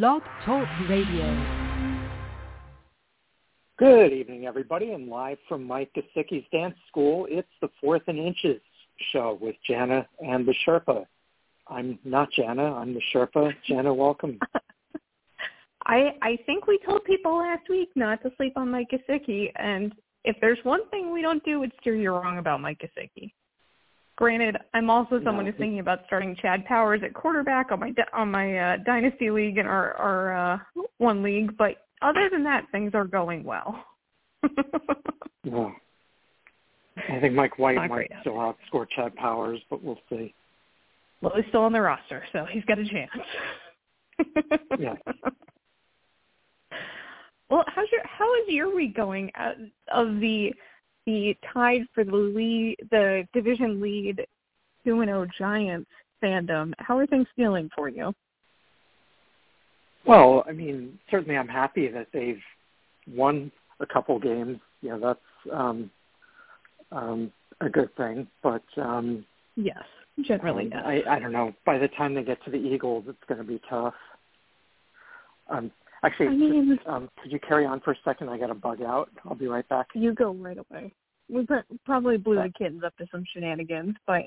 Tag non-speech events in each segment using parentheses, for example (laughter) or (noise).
Blog Talk Radio. Good evening, everybody, and live from Mike Gesicki's Dance School, it's the Fourth and Inches show with Jana and the Sherpa. I'm not Jana, I'm the Sherpa. Jana, welcome. (laughs) I I think we told people last week not to sleep on Mike Gesicki, and if there's one thing we don't do, it's steer you wrong about Mike Gesicki. Granted, I'm also someone who's thinking about starting Chad Powers at quarterback on my on my uh, dynasty league and our our uh, one league, but other than that, things are going well. (laughs) no. I think Mike White Not might still outscore Chad Powers, but we'll see. Well, he's still on the roster, so he's got a chance. Yeah. (laughs) Well, how's your how is your week going out of the the tied for the lead the division lead two and oh Giants fandom? How are things feeling for you? Well, I mean, certainly I'm happy that they've won a couple games. You know, that's um, um, a good thing. But um, Yes, generally um, yes. I, I don't know. By the time they get to the Eagles, it's going to be tough. Um, actually, I mean- just, um, could you carry on for a second? I got to bug out. I'll be right back. You go right away. We probably blew the kids up to some shenanigans, but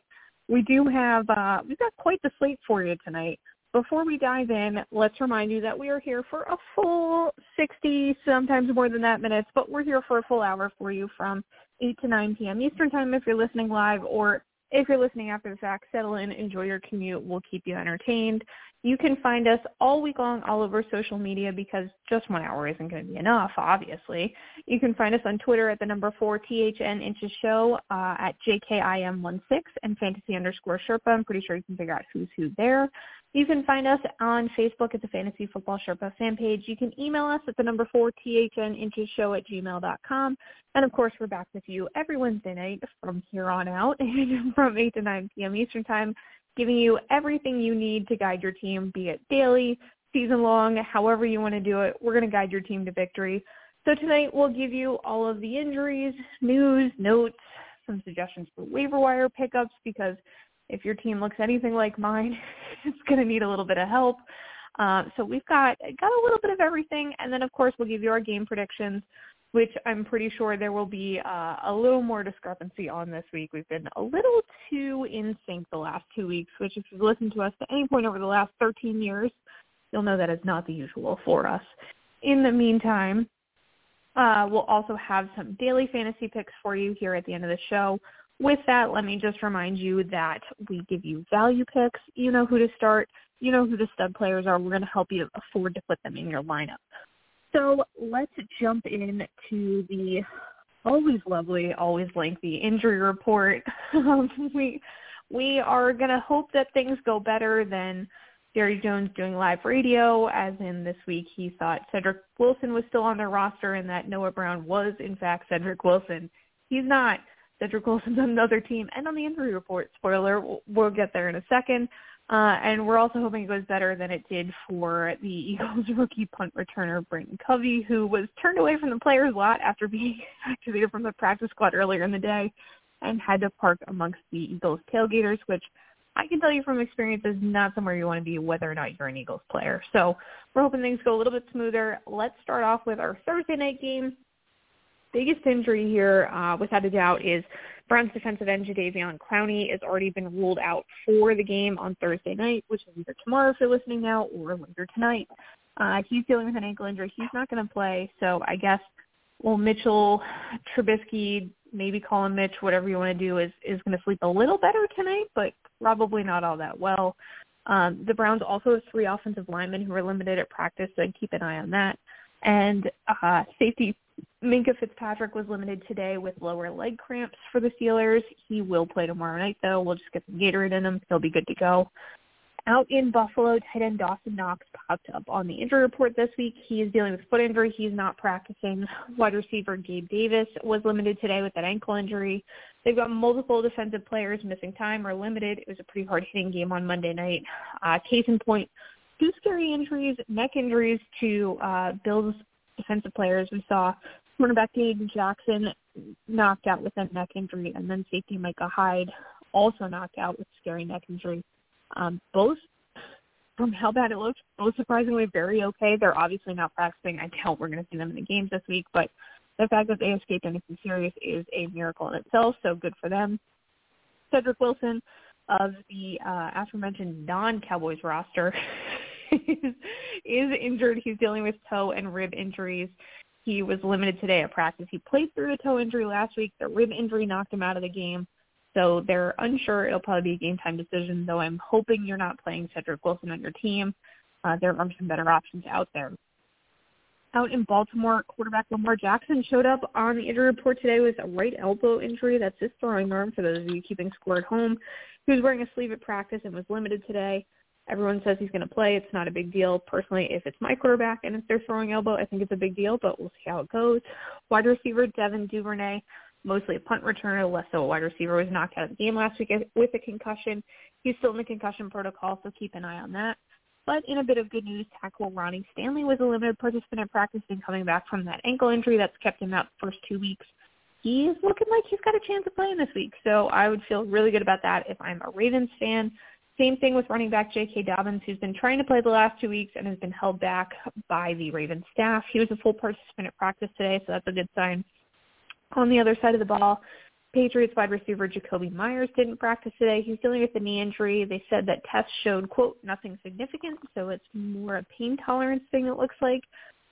we do have uh we've got quite the slate for you tonight. Before we dive in, let's remind you that we are here for a full 60, sometimes more than that minutes, but we're here for a full hour for you from 8 to 9 p.m. Eastern Time if you're listening live or if you're listening after the fact, settle in, enjoy your commute. We'll keep you entertained. You can find us all week long all over social media because just one hour isn't going to be enough, obviously. You can find us on Twitter at the number four THN Inches Show uh, at JKIM16 and fantasy underscore Sherpa. I'm pretty sure you can figure out who's who there. You can find us on Facebook at the Fantasy Football Sherpa fan page. You can email us at the number four THN Inches Show at gmail.com. And of course, we're back with you every Wednesday night from here on out (laughs) from 8 to 9 p.m. Eastern Time giving you everything you need to guide your team, be it daily, season long, however you want to do it. We're going to guide your team to victory. So tonight we'll give you all of the injuries, news, notes, some suggestions for waiver wire pickups because if your team looks anything like mine, (laughs) it's going to need a little bit of help. Uh, so we've got got a little bit of everything, and then of course we'll give you our game predictions which I'm pretty sure there will be uh, a little more discrepancy on this week. We've been a little too in sync the last two weeks, which if you've listened to us at any point over the last 13 years, you'll know that is not the usual for us. In the meantime, uh, we'll also have some daily fantasy picks for you here at the end of the show. With that, let me just remind you that we give you value picks. You know who to start. You know who the stud players are. We're going to help you afford to put them in your lineup. So let's jump in to the always lovely, always lengthy injury report. (laughs) We we are gonna hope that things go better than Jerry Jones doing live radio, as in this week he thought Cedric Wilson was still on their roster and that Noah Brown was in fact Cedric Wilson. He's not. Cedric Wilson's on (laughs) another team and on the injury report. Spoiler, we'll, we'll get there in a second. Uh, and we're also hoping it goes better than it did for the (laughs) Eagles rookie punt returner Britain Covey, who was turned away from the players lot after being (laughs) activated from the practice squad earlier in the day and had to park amongst the Eagles tailgaters, which I can tell you from experience is not somewhere you want to be whether or not you're an Eagles player. So we're hoping things go a little bit smoother. Let's start off with our Thursday night game. Biggest injury here, uh, without a doubt, is Browns defensive end Jadeveon Clowney has already been ruled out for the game on Thursday night, which is either tomorrow if you're listening now or later tonight. Uh, he's dealing with an ankle injury. He's not going to play, so I guess well Mitchell, Trubisky, maybe call him Mitch, whatever you want to do, is is going to sleep a little better tonight, but probably not all that well. Um, the Browns also have three offensive linemen who are limited at practice, so keep an eye on that. And uh, safety Minkah Fitzpatrick was limited today with lower leg cramps for the Steelers. He will play tomorrow night, though. We'll just get some Gatorade in him. He'll be good to go. Out in Buffalo, tight end Dawson Knox popped up on the injury report this week. He is dealing with foot injury. He's not practicing. Wide receiver Gabe Davis was limited today with that ankle injury. They've got multiple defensive players missing time or limited. It was a pretty hard-hitting game on Monday night. Uh, case in point, two scary injuries, neck injuries to uh, Bills defensive players. We saw cornerback Dane Jackson knocked out with a neck injury, and then safety Micah Hyde also knocked out with scary neck injury. Um, both from how bad it looked, most surprisingly very okay. They're obviously not practicing. I doubt we're going to see them in the games this week, but the fact that they escaped anything serious is a miracle in itself, so good for them. Cedric Wilson of the uh, aforementioned non-Cowboys roster (laughs) (laughs) is, injured. He's dealing with toe and rib injuries. He was limited today at practice. He played through the toe injury last week. The rib injury knocked him out of the game. So they're unsure. It'll probably be a game time decision, though I'm hoping you're not playing Cedric Wilson on your team. Uh, there are some better options out there. Out in Baltimore, quarterback Lamar Jackson showed up on the injury report today with a right elbow injury. That's his throwing arm for those of you keeping score at home. He was wearing a sleeve at practice and was limited today. Everyone says he's going to play. It's not a big deal. Personally, if it's my quarterback and it's their throwing elbow, I think it's a big deal, but we'll see how it goes. Wide receiver Devin Duvernay mostly a punt returner, less so a wide receiver, was knocked out of the game last week with a concussion. He's still in the concussion protocol, so keep an eye on that. But in a bit of good news, tackle Ronnie Stanley was a limited participant at practice and coming back from that ankle injury that's kept him out the first two weeks. He's looking like he's got a chance of playing this week, so I would feel really good about that if I'm a Ravens fan. Same thing with running back J.K. Dobbins, who's been trying to play the last two weeks and has been held back by the Ravens staff. He was a full participant at practice today, so that's a good sign. On the other side of the ball, Patriots wide receiver Jakobi Meyers didn't practice today. He's dealing with a knee injury. They said that tests showed, quote, nothing significant, so it's more a pain tolerance thing it looks like.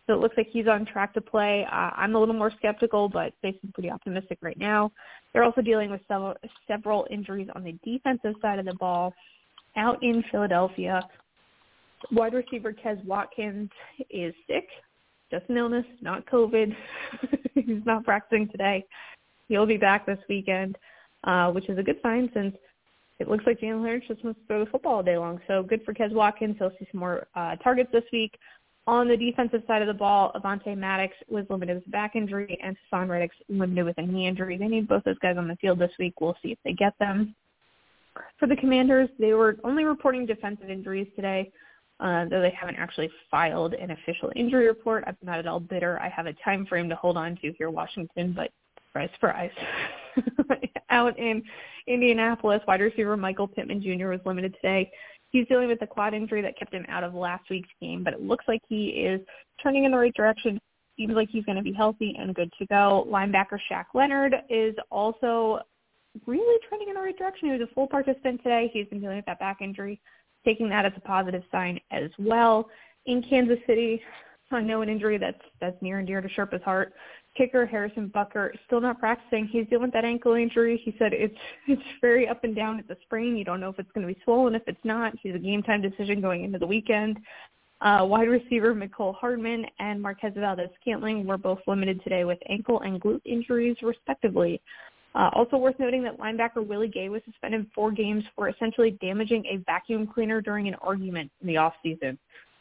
So it looks like he's on track to play. Uh, I'm a little more skeptical, but they seem pretty optimistic right now. They're also dealing with several, several injuries on the defensive side of the ball. Out in Philadelphia, wide receiver Quez Watkins is sick just an illness, not COVID. (laughs) He's not practicing today. He'll be back this weekend, uh, which is a good sign since it looks like Jalen Hurts just wants to throw the football all day long. So good for Quez Watkins. He'll see some more uh, targets this week. On the defensive side of the ball, Avonte Maddox was limited with a back injury, and Haason Reddick's limited with a knee injury. They need both those guys on the field this week. We'll see if they get them. For the Commanders, they were only reporting defensive injuries today uh, though they haven't actually filed an official injury report. I'm not at all bitter. I have a time frame to hold on to here, Washington, but surprise, surprise. (laughs) Out in Indianapolis, wide receiver Michael Pittman Jr. was limited today. He's dealing with a quad injury that kept him out of last week's game, but it looks like he is turning in the right direction. Seems like he's going to be healthy and good to go. Linebacker Shaq Leonard is also really trending in the right direction. He was a full participant today. He's been dealing with that back injury taking that as a positive sign as well. In Kansas City, I know an injury that's that's near and dear to Sherpa's heart. Kicker Harrison Butker still not practicing. He's dealing with that ankle injury. He said it's (laughs) it's very up and down. It's a sprain. You don't know if it's going to be swollen. If it's not, he's a game time decision going into the weekend. Uh, wide receiver Mecole Hardman and Marquez Valdes-Scantling were both limited today with ankle and glute injuries, respectively. Uh, also worth noting that linebacker Willie Gay was suspended four games for essentially damaging a vacuum cleaner during an argument in the offseason.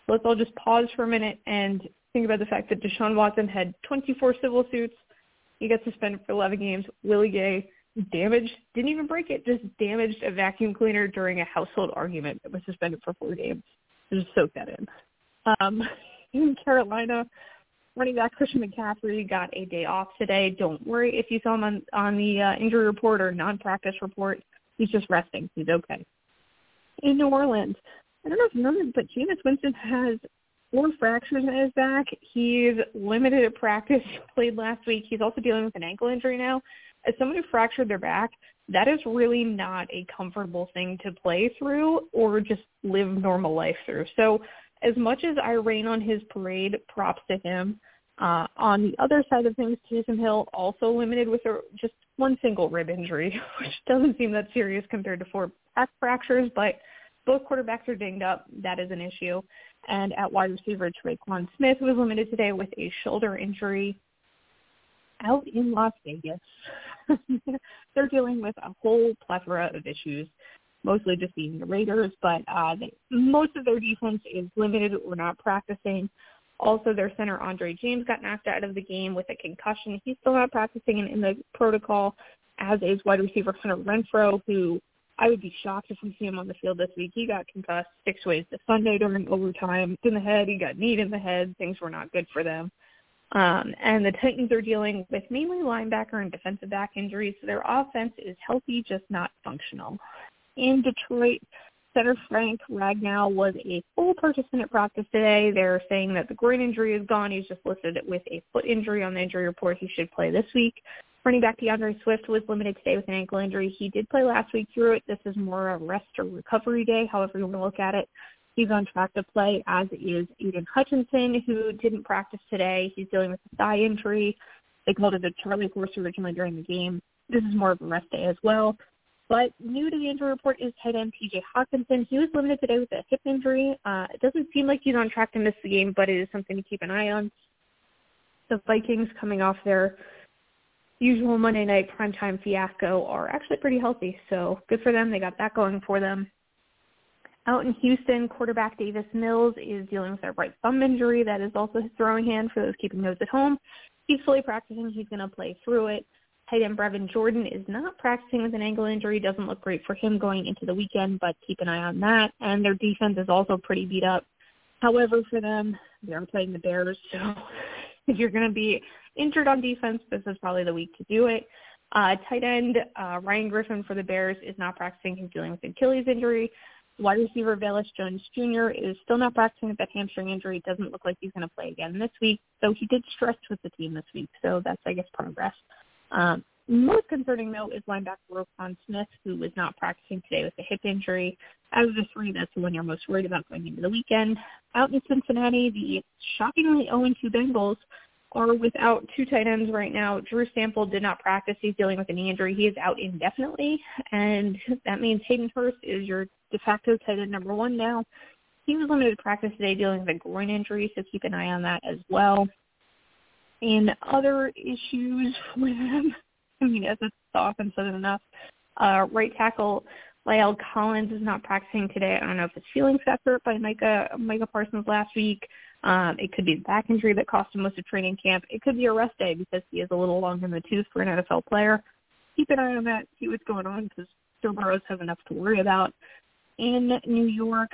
So let's all just pause for a minute and think about the fact that Deshaun Watson had 24 civil suits. He got suspended for 11 games. Willie Gay damaged, didn't even break it, just damaged a vacuum cleaner during a household argument that was suspended for four games. Just soak that in. Um, (laughs) in Carolina, running back Christian McCaffrey got a day off today. Don't worry if you saw him on, on the uh, injury report or non-practice report. He's just resting. He's okay. In New Orleans, I don't know if you remember, but Jameis Winston has four fractures in his back. He's limited at practice. (laughs) Played last week. He's also dealing with an ankle injury now. As someone who fractured their back, that is really not a comfortable thing to play through or just live normal life through. So as much as I rain on his parade, props to him. Uh, on the other side of things, Taysom Hill also limited with a, just one single rib injury, (laughs) which doesn't seem that serious compared to four back fractures, but both quarterbacks are dinged up. That is an issue. And at wide receiver, Tre'Quan Smith was limited today with a shoulder injury out in Las Vegas. (laughs) They're dealing with a whole plethora of issues mostly just being the Raiders, but uh, they, most of their defense is limited or not practicing. Also, their center Andre James got knocked out of the game with a concussion. He's still not practicing in, in the protocol, as is wide receiver Hunter Renfrow, who I would be shocked if we see him on the field this week. He got concussed six ways to Sunday during overtime. In the head, he got kneed in the head. Things were not good for them. Um, and the Titans are dealing with mainly linebacker and defensive back injuries. So their offense is healthy, just not functional in Detroit, Center Frank Ragnow was a full participant at practice today. They're saying that the groin injury is gone. He's just listed with a foot injury on the injury report. He should play this week. Running back D'Andre Swift was limited today with an ankle injury. He did play last week through it. This is more of a rest or recovery day, however you want to look at it. He's on track to play, as is Aidan Hutchinson, who didn't practice today. He's dealing with a thigh injury. They called it a Charlie horse originally during the game. This is more of a rest day as well. But new to the injury report is tight end TJ Hockenson. He was limited today with a hip injury. Uh, it doesn't seem like he's on track to miss the game, but it is something to keep an eye on. The Vikings coming off their usual Monday night primetime fiasco are actually pretty healthy, so good for them. They got that going for them. Out in Houston, quarterback Davis Mills is dealing with a right thumb injury. That is also his throwing hand for those keeping notes at home. He's fully practicing. He's going to play through it. Tight end Brevin Jordan is not practicing with an ankle injury. Doesn't look great for him going into the weekend, but keep an eye on that. And their defense is also pretty beat up. However, for them, they're playing the Bears, so (laughs) if you're going to be injured on defense, this is probably the week to do it. Uh, tight end uh, Ryan Griffin for the Bears is not practicing. He's dealing with Achilles injury. Wide receiver Velus Jones Jr. is still not practicing with that hamstring injury. Doesn't look like he's going to play again this week, though he did stretch with the team this week, so that's, I guess, progress. Um, most concerning, though, is linebacker Roquan Smith, who was not practicing today with a hip injury. Out of the three, that's the one you're most worried about going into the weekend. Out in Cincinnati, the shockingly 0-2 Bengals are without two tight ends right now. Drew Sample did not practice. He's dealing with a knee injury. He is out indefinitely, and that means Hayden Hurst is your de facto tight end number one now. He was limited to practice today dealing with a groin injury, so keep an eye on that as well. And other issues with him, (laughs) I mean, as it's often said enough, uh, right tackle La'el Collins is not practicing today. I don't know if his feelings got by Micah Micah Parsons last week. Um, it could be the back injury that cost him most of training camp. It could be a rest day because he is a little long in the tooth for an NFL player. Keep an eye on that. See what's going on because Joe Burrows has enough to worry about. In New York,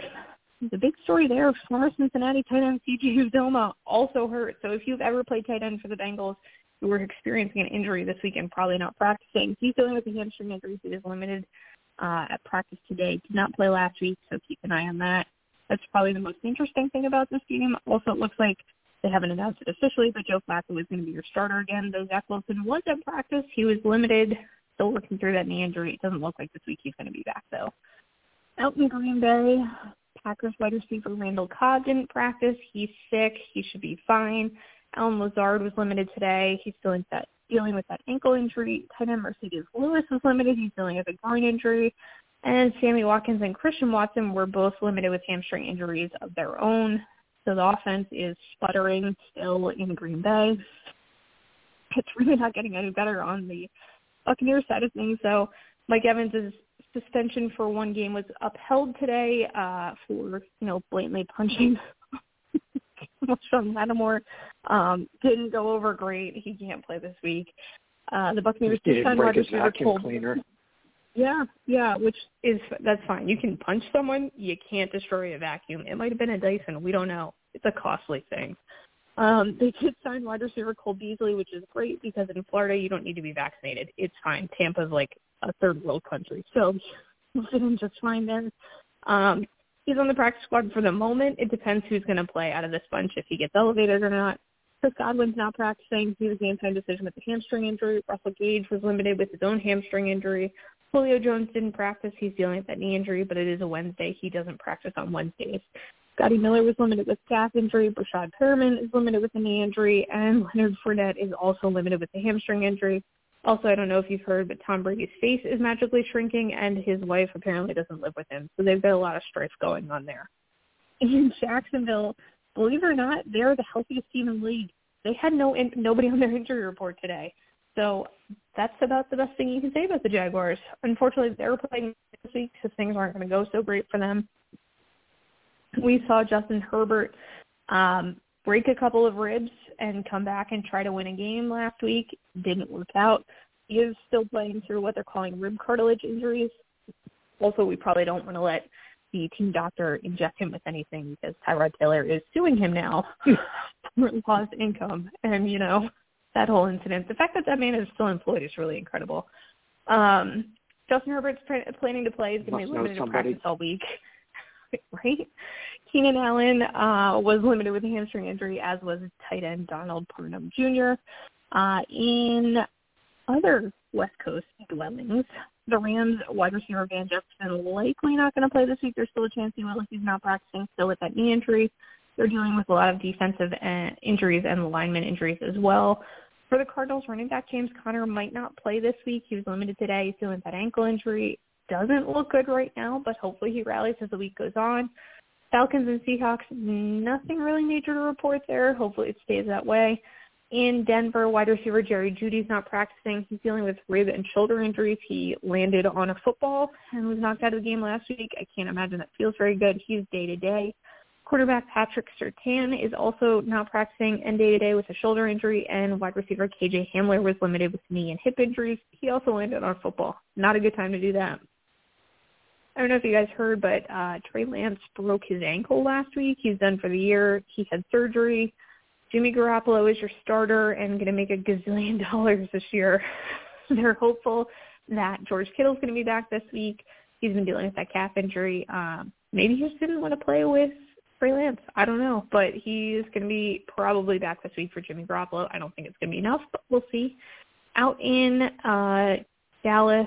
the big story there, former Cincinnati tight end C.J. Uzomah also hurt. So if you've ever played tight end for the Bengals, you were experiencing an injury this weekend, probably not practicing. He's dealing with a hamstring injury. He is limited uh, at practice today. Did not play last week, so keep an eye on that. That's probably the most interesting thing about this game. Also, it looks like they haven't announced it officially, but Joe Flacco is going to be your starter again. Though Zach Wilson was at practice, he was limited, still working through that knee injury. It doesn't look like this week he's going to be back though. Out in Green Bay, Packers wide receiver Randall Cobb didn't practice. He's sick. He should be fine. Allen Lazard was limited today. He's dealing with that dealing with that ankle injury. Tight end Marcedes Lewis was limited. He's dealing with a groin injury. And Sammy Watkins and Christian Watson were both limited with hamstring injuries of their own. So the offense is sputtering still in Green Bay. It's really not getting any better on the Buccaneers side of things. So Mike Evans' suspension for one game was upheld today uh, for, you know, blatantly punching (laughs) Sean Lattimore. Um, didn't go over great. He can't play this week. Uh, the Buccaneers did sign receiver Cole. Cleaner. Yeah, yeah, which is that's fine. You can punch someone, you can't destroy a vacuum. It might have been a Dyson, we don't know. It's a costly thing. Um, (laughs) they did sign wide receiver Cole Beasley, which is great because in Florida you don't need to be vaccinated. It's fine. Tampa's like a third world country, so we'll fit in just fine there. Um, he's on the practice squad for the moment. It depends who's going to play out of this bunch if he gets elevated or not. Chris Godwin's not practicing. He was game time decision with the hamstring injury. Russell Gage was limited with his own hamstring injury. Julio Jones didn't practice. He's dealing with that knee injury, but it is a Wednesday. He doesn't practice on Wednesdays. Scotty Miller was limited with calf injury. Breshad Perriman is limited with a knee injury, and Leonard Fournette is also limited with a hamstring injury. Also, I don't know if you've heard, but Tom Brady's face is magically shrinking, and his wife apparently doesn't live with him. So they've got a lot of strife going on there. In Jacksonville, believe it or not, they're the healthiest team in the league. They had no in- nobody on their injury report today. So that's about the best thing you can say about the Jaguars. Unfortunately, they're playing this week, so things aren't going to go so great for them. We saw Justin Herbert um, break a couple of ribs and come back and try to win a game last week. Didn't work out. He is still playing through what they're calling rib cartilage injuries. Also, we probably don't want to let the team doctor inject him with anything because Tyrod Taylor is suing him now (laughs) for lost income. And, you know, that whole incident. The fact that that man is still employed is really incredible. Um, Justin Herbert's planning to play. He's going to be limited to practice all week. (laughs) right? Keenan Allen uh, was limited with a hamstring injury, as was tight end Donald Parham Jr. Uh, in other West Coast dwellings, the Rams wide receiver Van Jefferson likely not going to play this week. There's still a chance he will if he's not practicing still with that knee injury. They're dealing with a lot of defensive uh, injuries and lineman injuries as well. For the Cardinals, running back James Conner might not play this week. He was limited today. He's dealing with that ankle injury. Doesn't look good right now, but hopefully he rallies as the week goes on. Falcons and Seahawks, nothing really major to report there. Hopefully it stays that way. In Denver, wide receiver Jerry Jeudy's not practicing. He's dealing with rib and shoulder injuries. He landed on a football and was knocked out of the game last week. I can't imagine that feels very good. He's day to day. Quarterback Patrick Surtain is also not practicing and day to day with a shoulder injury, and wide receiver KJ Hamler was limited with knee and hip injuries. He also landed on football. Not a good time to do that. I don't know if you guys heard, but uh, Trey Lance broke his ankle last week. He's done for the year. He had surgery. Jimmy Garoppolo is your starter and going to make a gazillion (laughs) dollars this year. (laughs) They're hopeful that George Kittle's going to be back this week. He's been dealing with that calf injury. Um, maybe he just didn't want to play with Trey Lance. I don't know, but he's going to be probably back this week for Jimmy Garoppolo. I don't think it's going to be enough, but we'll see. Out in uh, Dallas,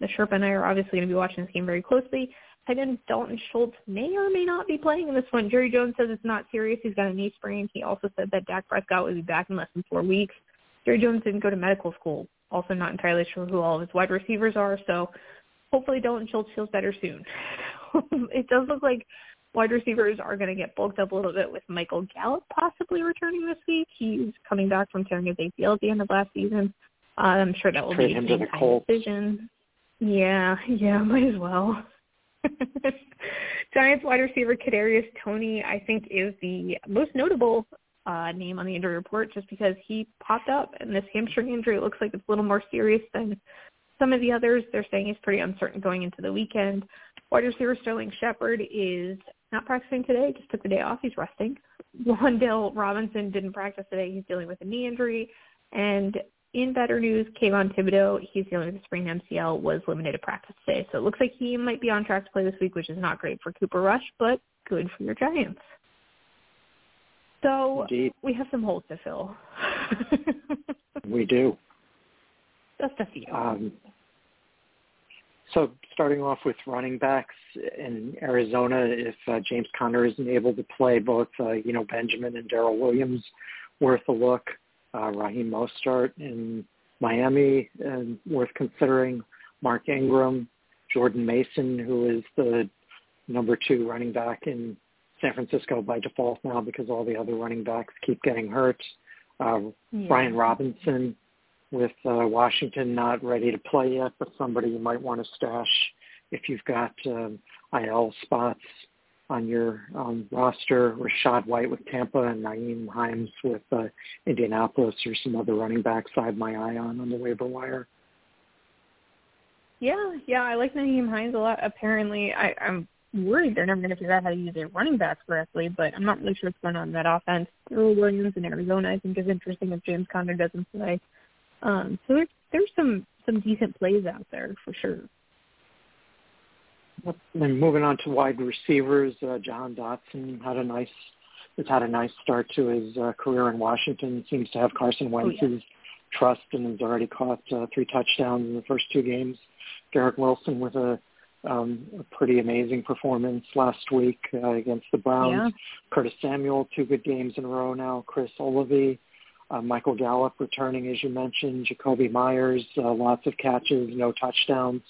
the Sherpa and I are obviously going to be watching this game very closely. Tight end Dalton Schultz may or may not be playing in this one. Jerry Jones says it's not serious. He's got a knee sprain. He also said that Dak Prescott will be back in less than four weeks. Jerry Jones didn't go to medical school. Also not entirely sure who all of his wide receivers are, so hopefully Dalton Schultz feels better soon. (laughs) it does look like wide receivers are going to get bulked up a little bit with Michael Gallup possibly returning this week. He's coming back from tearing his ACL at the end of last season. Uh, I'm sure that will Trade be a to the Colts. decision. Yeah, yeah, (laughs) might as well. Giants wide receiver Kadarius Toney, I think, is the most notable uh, name on the injury report, just because he popped up, and this hamstring injury looks like it's a little more serious than some of the others. They're saying he's pretty uncertain going into the weekend. Wide receiver Sterling Shepard is not practicing today; just took the day off. He's resting. (laughs) Wan'Dale Robinson didn't practice today. He's dealing with a knee injury, and in better news, Kayvon Thibodeaux, he's dealing with a sprained MCL, was limited to practice today. So it looks like he might be on track to play this week, which is not great for Cooper Rush, but good for your Giants. So Indeed. we have some holes to fill. (laughs) we do. Just a few. Um, so starting off with running backs in Arizona, if uh, James Conner isn't able to play, both uh, you know Benjamin and Darrel Williams worth a look uh, Raheem Mostert in Miami, and worth considering. Mark Ingram, Jordan Mason, who is the number two running back in San Francisco by default now because all the other running backs keep getting hurt. Uh, yeah. Brian Robinson with uh, Washington not ready to play yet, but somebody you might want to stash if you've got um, IL spots on your um, roster, Rachaad White with Tampa and Nyheim Hines with uh, Indianapolis or some other running backs I have my eye on on the waiver wire. Yeah, yeah, I like Nyheim Hines a lot. Apparently, I, I'm worried they're never going to figure out how to use their running backs correctly, but I'm not really sure what's going on in that offense. Earl Williams in Arizona, I think, is interesting if James Conner doesn't play. Um, so there's there's some some decent plays out there for sure. And moving on to wide receivers, uh, Jahan Dotson had a nice has had a nice start to his uh, career in Washington. Seems to have Carson Wentz's oh, yeah. trust and has already caught uh, three touchdowns in the first two games. Garrett Wilson with a, um, a pretty amazing performance last week uh, against the Browns. Yeah. Curtis Samuel, two good games in a row now. Chris Olave, uh, Michael Gallup returning, as you mentioned. Jakobi Meyers, uh, lots of catches, no touchdowns.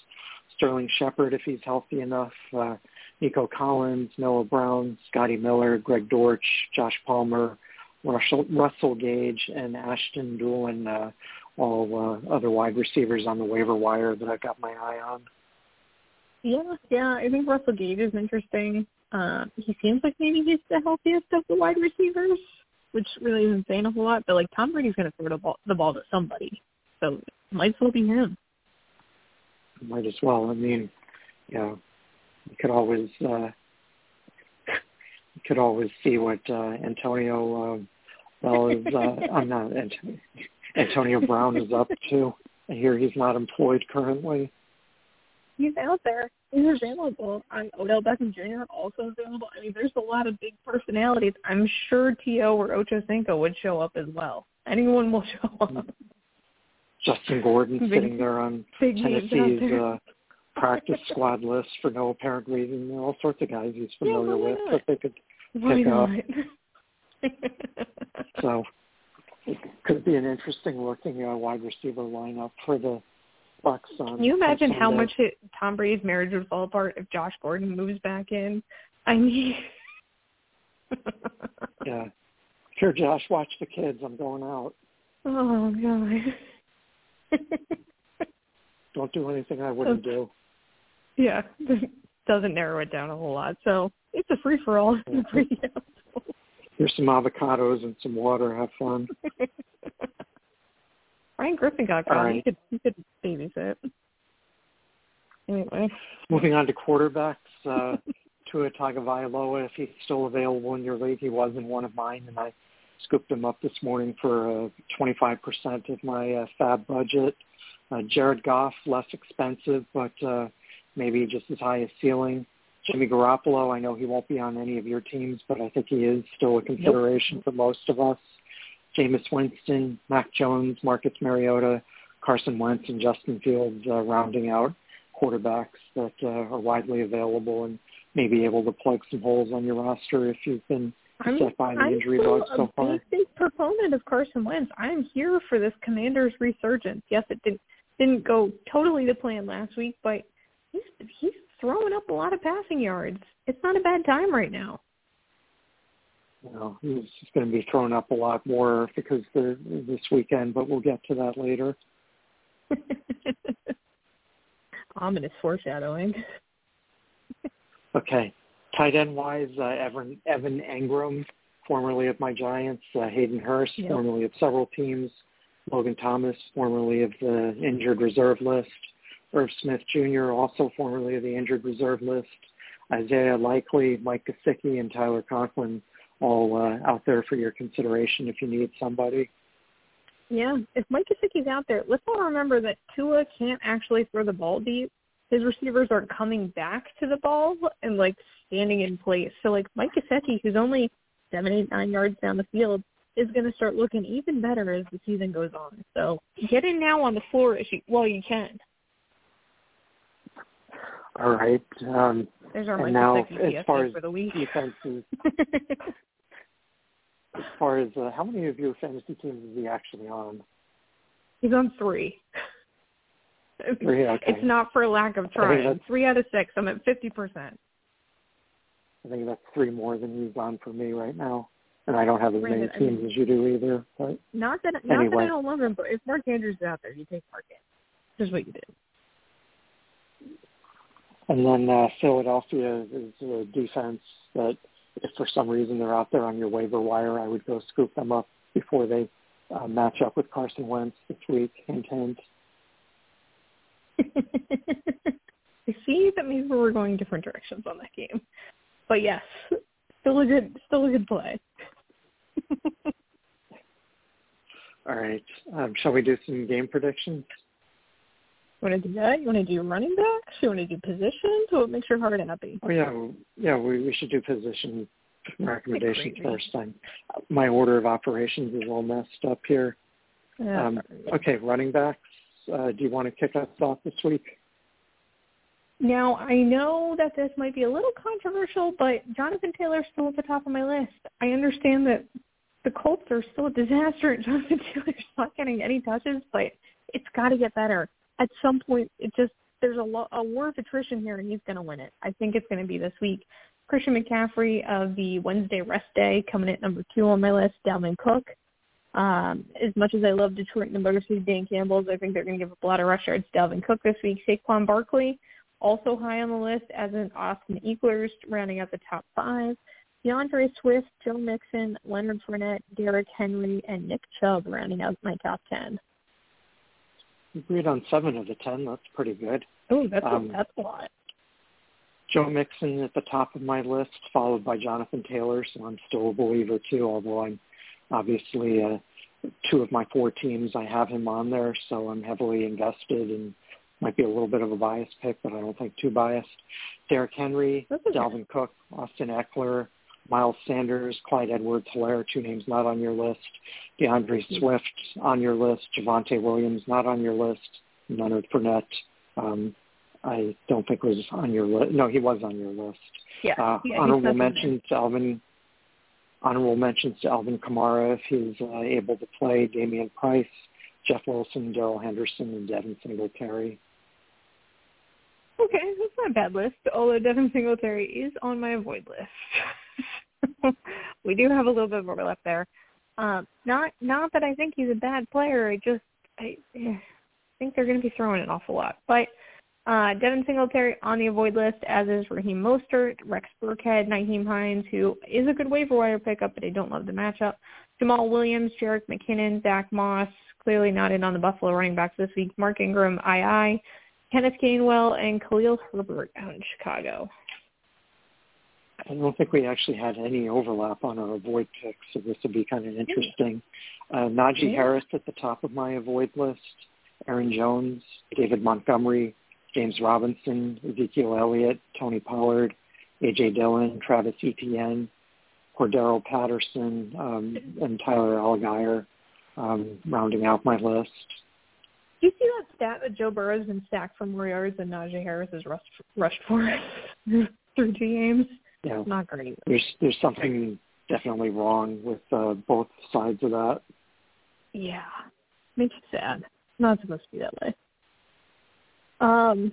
Sterling Shepard if he's healthy enough, uh, Nico Collins, Noah Brown, Scotty Miller, Greg Dortch, Josh Palmer, Russell, Russell Gage, and Ashton Dulin, uh, all uh, other wide receivers on the waiver wire that I've got my eye on. Yeah, yeah, I think Russell Gage is interesting. Uh, he seems like maybe he's the healthiest of the wide receivers, which really isn't saying a whole lot. But like Tom Brady's going to throw the ball, the ball to somebody, so might as well be him might as well. I mean, you know, you could always uh, you could always see what uh, Antonio uh, well is. Uh, (laughs) I'm not Antonio, Brown is up to. I hear he's not employed currently. he's out there. He's available. I'm Odell Beckham Jr. also available. I mean, there's a lot of big personalities. I'm sure T.O. or Ocho Cinco would show up as well. Anyone will (laughs) show up. Justin Gordon big, sitting there on Tennessee's there. uh, practice squad list for no apparent reason. All sorts of guys he's familiar yeah, with that they could why pick not? up. so it could be an interesting looking uh, wide receiver lineup for the Bucs. On Can you imagine how much it, Tom Brady's marriage would fall apart if Josh Gordon moves back in? I mean, (laughs) yeah. Here, Josh, watch the kids. I'm going out. oh god. (laughs) Don't do anything I wouldn't do. yeah, doesn't narrow it down a whole lot. So it's a (laughs) free for all. Here's some avocados and some water. Have fun. (laughs) Ryan Griffin got caught. right. He could he could babysit. Anyway, Moving on to quarterbacks, uh, Tua Tagovailoa, if he's still available in your league, he was in one of mine, and I scooped him up this morning for uh, 25% of my uh, FAAB budget. Uh, Jared Goff, less expensive, but uh, maybe just as high a ceiling. Jimmy Garoppolo, I know he won't be on any of your teams, but I think he is still a consideration for most of us. Jameis Winston, Mac Jones, Marcus Mariota, Carson Wentz, and Justin Fields uh, rounding out quarterbacks that uh, are widely available and may be able to plug some holes on your roster if you've been I'm, set by the I'm still so a big, big proponent of Carson Wentz. I'm here for this Commanders resurgence. Yes, it didn't didn't go totally to plan last week, but he's he's throwing up a lot of passing yards. It's not a bad time right now. Know, he's going to be thrown up a lot more because they're this weekend, but we'll get to that later. (laughs) Ominous foreshadowing. Okay. Tight end wise, uh, Evan Evan Engram, formerly of my Giants, uh, Hayden Hurst, Yep. formerly of several teams, Logan Thomas, formerly of the injured reserve list, Irv Smith Jr., also formerly of the injured reserve list, Isaiah Likely, Mike Gesicki, and Tyler Conklin, all uh, out there for your consideration if you need somebody. Yeah, if Mike Gesicki's out there, let's all remember that Tua can't actually throw the ball deep. His receivers aren't coming back to the ball and like standing in place. So like Mike Gesicki, who's only seven, eight, nine yards down the field, is going to start looking even better as the season goes on. So get in now on the floor if you, well you can. All right. Um, There's our and now, as far as for the week. defenses, (laughs) as far as uh, how many of your fantasy teams is he actually on? He's on three. (laughs) Three, okay. It's not for lack of trying. Three out of six. I'm at fifty percent. I think that's three more than you've on for me right now. And I don't have as many Granted, I teams mean- as you do either. But Not that not that I don't love him, but if Mark Andrews is out there, you take Mark Andrews. Here's what you did. and then uh, Philadelphia is a defense that if for some reason they're out there on your waiver wire, I would go scoop them up before they uh, match up with Carson Wentz this week. Hint, hint. I see that maybe we're going different directions on that game, but yes, still a good, still a good play. All right. Um, shall we do some game predictions? You want to do that? You want to do running backs? You want to do positions? What makes your heart happy? Oh yeah, yeah. We we should do position recommendations first. I'm, my order of operations is all messed up here. Yeah, Um, okay, running backs. Uh, do you want to kick us off this week? Now I know that this might be a little controversial, but Jonathan Taylor's still at the top of my list. I understand that the Colts are still a disaster, and (laughs) Jonathan Taylor's not getting any touches, but it's got to get better. At some point, it just there's a, lo- a war of attrition here, and he's going to win it. I think it's going to be this week. Christian McCaffrey of the Wednesday rest day coming at number two on my list. Dalvin Cook. Um, as much as I love Detroit and the Motor City Dan Campbell's, I think they're going to give up a lot of rush yards. to Dalvin Cook this week. Saquon Barkley also high on the list, as in Austin Ekeler's, rounding out the top five. DeAndre Swift, Joe Mixon, Leonard Fournette, Derrick Henry, and Nick Chubb rounding out my top ten. Agreed on seven of the ten. That's pretty good. Oh, that's Um, a, that's a lot. Joe Mixon at the top of my list, followed by Jonathan Taylor. So I'm still a believer too, although I'm obviously uh, two of my four teams I have him on there, so I'm heavily invested and might be a little bit of a biased pick, but I don't think too biased. Derrick Henry, okay. Dalvin Cook, Austin Ekeler, Miles Sanders, Clyde Edwards Helaire, two names not on your list. D'Andre hmm. Swift on your list. Javonte Williams not on your list. Leonard Fournette. Um, I don't think was on your list. No, he was on your list. Yeah. Uh, yeah honorable mentions Alvin. Honorable mentions to Alvin Kamara if he's uh, able to play. Dameon Pierce, Jeff Wilson, Darrell Henderson, and Devin Singletary. Okay, that's not a bad list. Although Devin Singletary is on my avoid list. (laughs) we do have a little bit of overlap there. Um, not not that I think he's a bad player. I just I, I think they're going to be throwing an awful lot. But uh, Devin Singletary on the avoid list, as is Raheem Mostert, Rex Burkhead, Nyheim Hines, who is a good waiver wire pickup, but I don't love the matchup. Jamaal Williams, Jerick McKinnon, Zach Moss, clearly not in on the Buffalo running backs this week. Mark Ingram, II, Kenneth Gainwell, and Khalil Herbert out in Chicago. I don't think we actually had any overlap on our avoid picks, so this will be kind of interesting. Uh, Najee yeah. Harris at the top of my avoid list, Aaron Jones, David Montgomery, James Robinson, Ezekiel Elliott, Tony Pollard, A.J. Dillon, Travis Etienne, Cordarrelle Patterson, um, and Tyler Allgeier um, rounding out my list. Do you see that stat that Joe Burrow's been sacked for more yards than Najee Harris has rushed, rushed for (laughs) through two games? Yeah. Not great. There's there's something definitely wrong with uh, both sides of that. Yeah. Makes you sad. Not supposed to be that way. Um,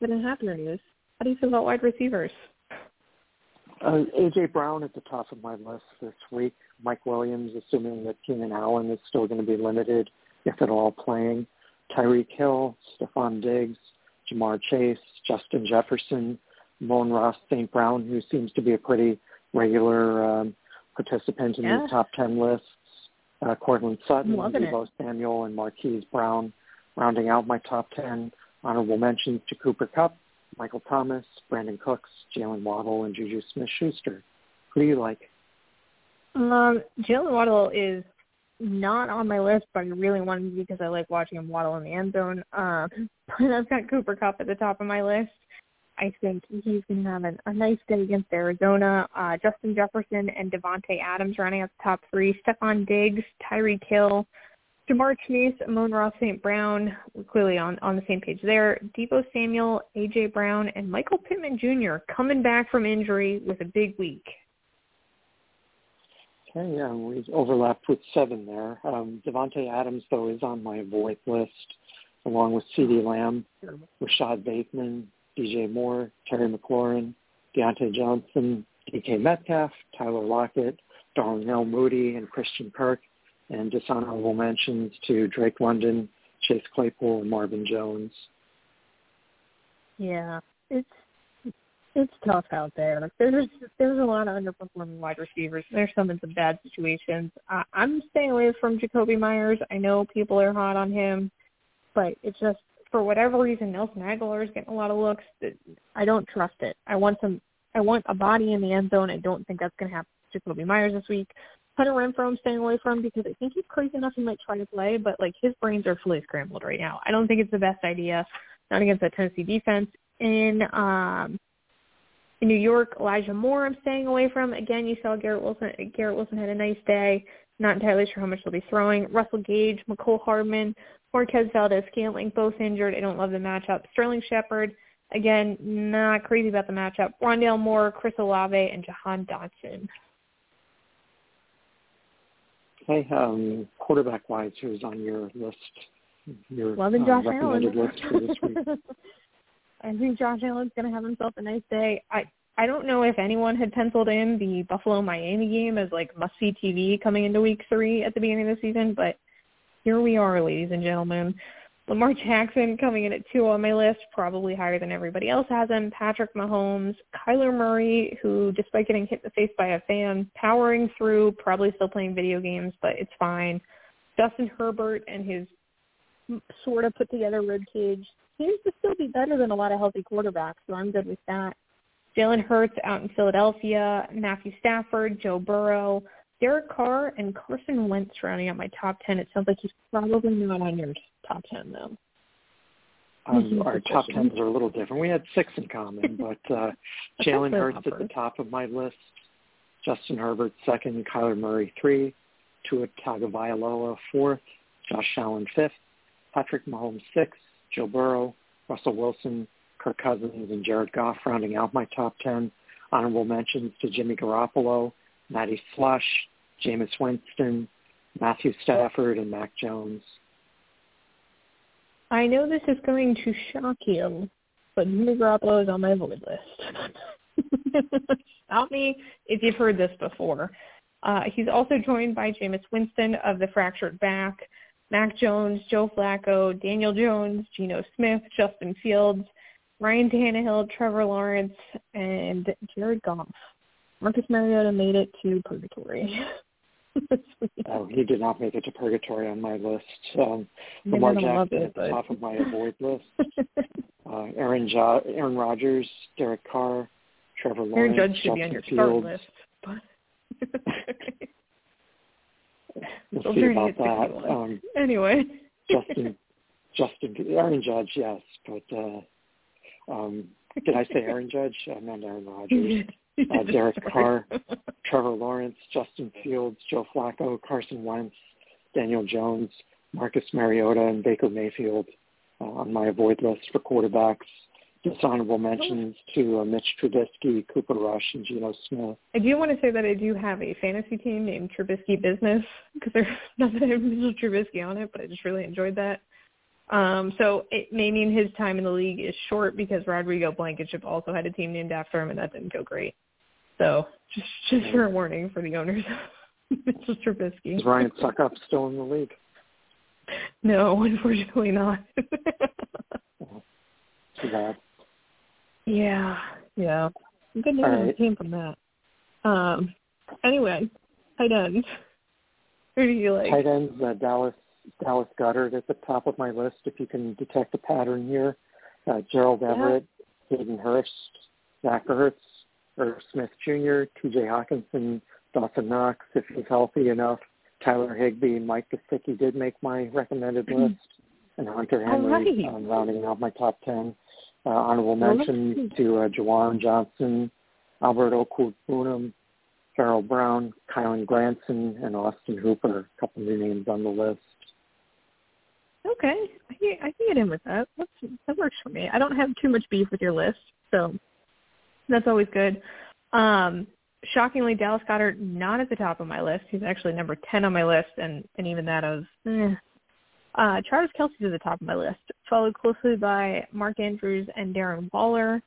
but in happier news, how do you feel about wide receivers? Uh, AJ Brown at the top of my list this week. Mike Williams, assuming that Keenan Allen is still going to be limited, if at all, playing. Tyreek Hill, Stefon Diggs, Ja'Marr Chase, Justin Jefferson, Amon-Ra St. Brown, who seems to be a pretty regular um, participant in yeah. the top 10 lists. Uh, Courtland Sutton, Deebo Samuel, and Marquise Brown rounding out my top 10. Honorable mentions to Cooper Kupp, Michael Thomas, Brandin Cooks, Jaylen Waddle, and Juju Smith-Schuster. Who do you like? Um, Jaylen Waddle is not on my list, but I really wanted to because I like watching him waddle in the end zone. Um, (laughs) but I've got Cooper Kupp at the top of my list. I think he's going to have an, a nice day against Arizona. Uh, Justin Jefferson and Davante Adams running at the top three. Stefon Diggs, Tyreek Hill, Ja'Marr Chase, Amon-Ra St. Brown, clearly on, on the same page there. Deebo Samuel, A.J. Brown, and Michael Pittman Jr. coming back from injury with a big week. Okay, yeah, we overlapped with seven there. Um, Adams, though, is on my avoid list, along with CeeDee Lamb, Rashod Bateman, DJ Moore, Terry McLaurin, Diontae Johnson, DK Metcalf, Tyler Lockett, Darnell Mooney, and Christian Kirk and dishonorable mentions to Drake London, Chase Claypool, and Marvin Jones. Yeah, it's it's tough out there. There's there's a lot of underperforming wide receivers. There's some in some bad situations. I, I'm staying away from Jakobi Meyers. I know people are hot on him, but it's just for whatever reason Nelson Agholor is getting a lot of looks. I don't trust it. I want some. I want a body in the end zone. I don't think that's going to happen. Jakobi Meyers this week. Hunter Renfrow I'm staying away from because I think he's crazy enough he might try to play, but like his brains are fully scrambled right now. I don't think it's the best idea, not against that Tennessee defense. In um in New York, Elijah Moore I'm staying away from. Again, you saw Garrett Wilson Garrett Wilson had a nice day. Not entirely sure how much they'll be throwing. Russell Gage, Mecole Hardman, Marquez Valdes Scantling, both injured. I don't love the matchup. Sterling Shepard, again, not crazy about the matchup. Rondale Moore, Chris Olave, and Jahan Dotson. Okay, um, quarterback-wise, who's on your list? Your Loving uh, Josh recommended Allen. list for this week? (laughs) I think Josh Allen's going to have himself a nice day. I I don't know if anyone had penciled in the Buffalo Miami game as like must see TV coming into week three at the beginning of the season, but here we are, ladies and gentlemen. Lamar Jackson coming in at two on my list, probably higher than everybody else has him. Patrick Mahomes, Kyler Murray, who despite getting hit in the face by a fan, powering through, probably still playing video games, but it's fine. Justin Herbert and his sort of put together rib cage seems to still be better than a lot of healthy quarterbacks, so I'm good with that. Jalen Hurts out in Philadelphia, Matthew Stafford, Joe Burrow, Derek Carr, and Carson Wentz rounding out my top ten. It sounds like he's probably not on yours top 10, though? Um, our top tens are a little different. We had six in common, (laughs) but uh, Jalen Hurts at the top of my list. Justin Herbert second, Kyler Murray three, Tua Tagovailoa fourth, Josh Allen fifth, Patrick Mahomes sixth, Joe Burrow, Russell Wilson, Kirk Cousins, and Jared Goff rounding out my top ten. Honorable mentions to Jimmy Garoppolo, Matty Slush, Jameis Winston, Matthew Stafford, and Mac Jones. I know this is going to shock you, but Jimmy Garoppolo is on my void list. (laughs) Stop me if you've heard this before. Uh, he's also joined by Jameis Winston of the fractured back, Mac Jones, Joe Flacco, Daniel Jones, Geno Smith, Justin Fields, Ryan Tannehill, Trevor Lawrence, and Jared Goff. Marcus Mariota made it to purgatory. (laughs) oh, he did not make it to purgatory on my list. Um, Lamar Jackson it, at the top of my avoid (laughs) list. uh, Aaron jo- Aaron Rodgers, Derek Carr, Trevor Lawrence, Aaron Judge should Justin be on your Fields. list. But (laughs) we'll see about that. Um, anyway, Justin, Justin, Aaron Judge, yes, but uh, um, did I say Aaron Judge? I meant Aaron Rodgers. Uh, (laughs) Derek Carr, Trevor Lawrence, Justin Fields, Joe Flacco, Carson Wentz, Daniel Jones, Marcus Mariota, and Baker Mayfield uh, on my avoid list for quarterbacks. Dishonorable mentions to uh, Mitch Trubisky, Cooper Rush, and Geno Smith. I do want to say that I do have a fantasy team named Trubisky Business because there's (laughs) not that Mitchell Trubisky on it, but I just really enjoyed that. Um, so it may mean his time in the league is short because Rodrigo Blankenship also had a team named after him, and that didn't go great. So just just for a warning for the owners of (laughs) Mitchell Trubisky. Is Ryan Succop still in the league? No, unfortunately not. (laughs) Too bad. Yeah, yeah. Good news right. came from that. Um. Anyway, tight ends. Who do you like? Tight ends, uh, Dallas Dallas Goedert at the top of my list. If you can detect a pattern here, uh, Gerald Everett, yeah. Hayden Hurst, Zach Ertz, Irv Smith Jr., T.J. Hockenson, Dawson Knox, if he's healthy enough. Tyler Higbee, Mike Gesicki did make my recommended list, and Hunter Henry right. um, rounding out my top ten. Uh, honorable mention to uh, Juwan Johnson, Albert Okwuegbunam, Pharaoh Brown, Kylen Granson, and Austin Hooper. A couple new names on the list. Okay, I can, I can get in with that. That's, that works for me. I don't have too much beef with your list, so that's always good. Um, shockingly, Dallas Goedert not at the top of my list. He's actually number ten on my list, and and even that I was. Eh. Uh, Travis Kelce's at the top of my list, followed closely by Mark Andrews and Darren Waller.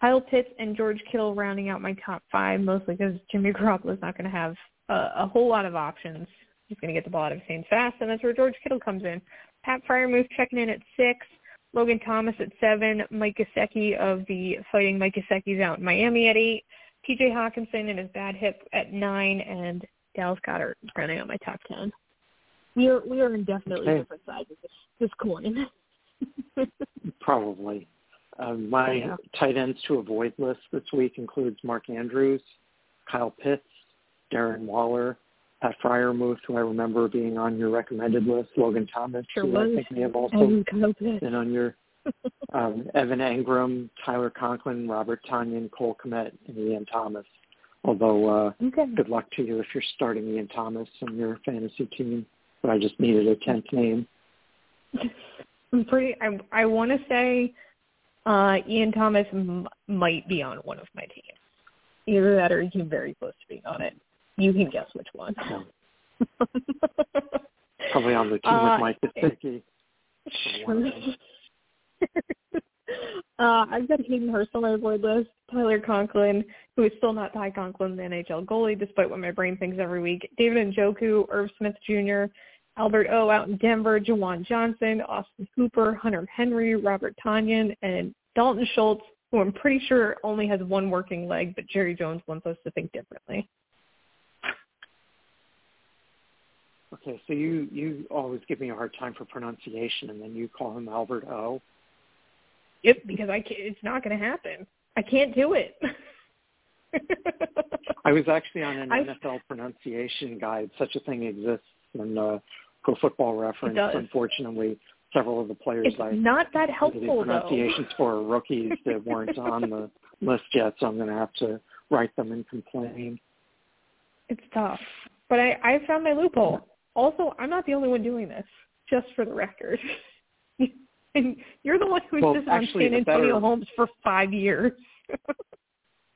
Kyle Pitts and George Kittle rounding out my top five, mostly because Jimmy Garoppolo is not going to have a, a whole lot of options. He's going to get the ball out of his hands fast, and that's where George Kittle comes in. Pat Freiermuth checking in at six. Logan Thomas at seven. Mike Gesicki of the Fighting Mike Gesicki's out in Miami at eight. T.J. Hockenson and his bad hip at nine, and Dallas Goedert rounding out my top ten. We are we are in definitely Okay. different sides of this, this coin. (laughs) Probably. Um, my Yeah. tight ends to avoid list this week includes Mark Andrews, Kyle Pitts, Darren Waller, Pat Freiermuth, who I remember being on your recommended list, Logan Thomas, Sure who I was. think may have also and been on your um, Evan Engram, Tyler Conklin, Robert Tonyan, Cole Kmet, and Ian Thomas. Although uh, Okay. good luck to you if you're starting Ian Thomas on your fantasy team. But I just needed a tenth name. (laughs) I'm pretty. I I want to say uh, Ian Thomas m- might be on one of my teams. Either that, or he's very close to being on it. You can guess which one. So, (laughs) probably on the team Uh, with Mike Gesicki. uh, I've got Hayden Hurst on my board list. Tyler Conklin, who is still not Ty Conklin, the NHL goalie, despite what my brain thinks every week. David Njoku, Irv Smith Jr., Albert O out in Denver, Juwan Johnson, Austin Hooper, Hunter Henry, Robert Tonyan, and Dalton Schultz, who I'm pretty sure only has one working leg, but Jerry Jones wants us to think differently. Okay, so you you always give me a hard time for pronunciation, and then you call him Albert O. Yep, because I can't, it's not going to happen. I can't do it. (laughs) I was actually on an I- NFL pronunciation guide. Such a thing exists in uh, Pro Football Reference. Unfortunately, several of the players it's I not that helpful the pronunciations though. for rookies that weren't on the list yet, so I'm going to have to write them and complain. It's tough, but I I found my loophole. Also, I'm not the only one doing this. Just for the record, (laughs) and you're the one who well, insisted on San Antonio better, Holmes for five years.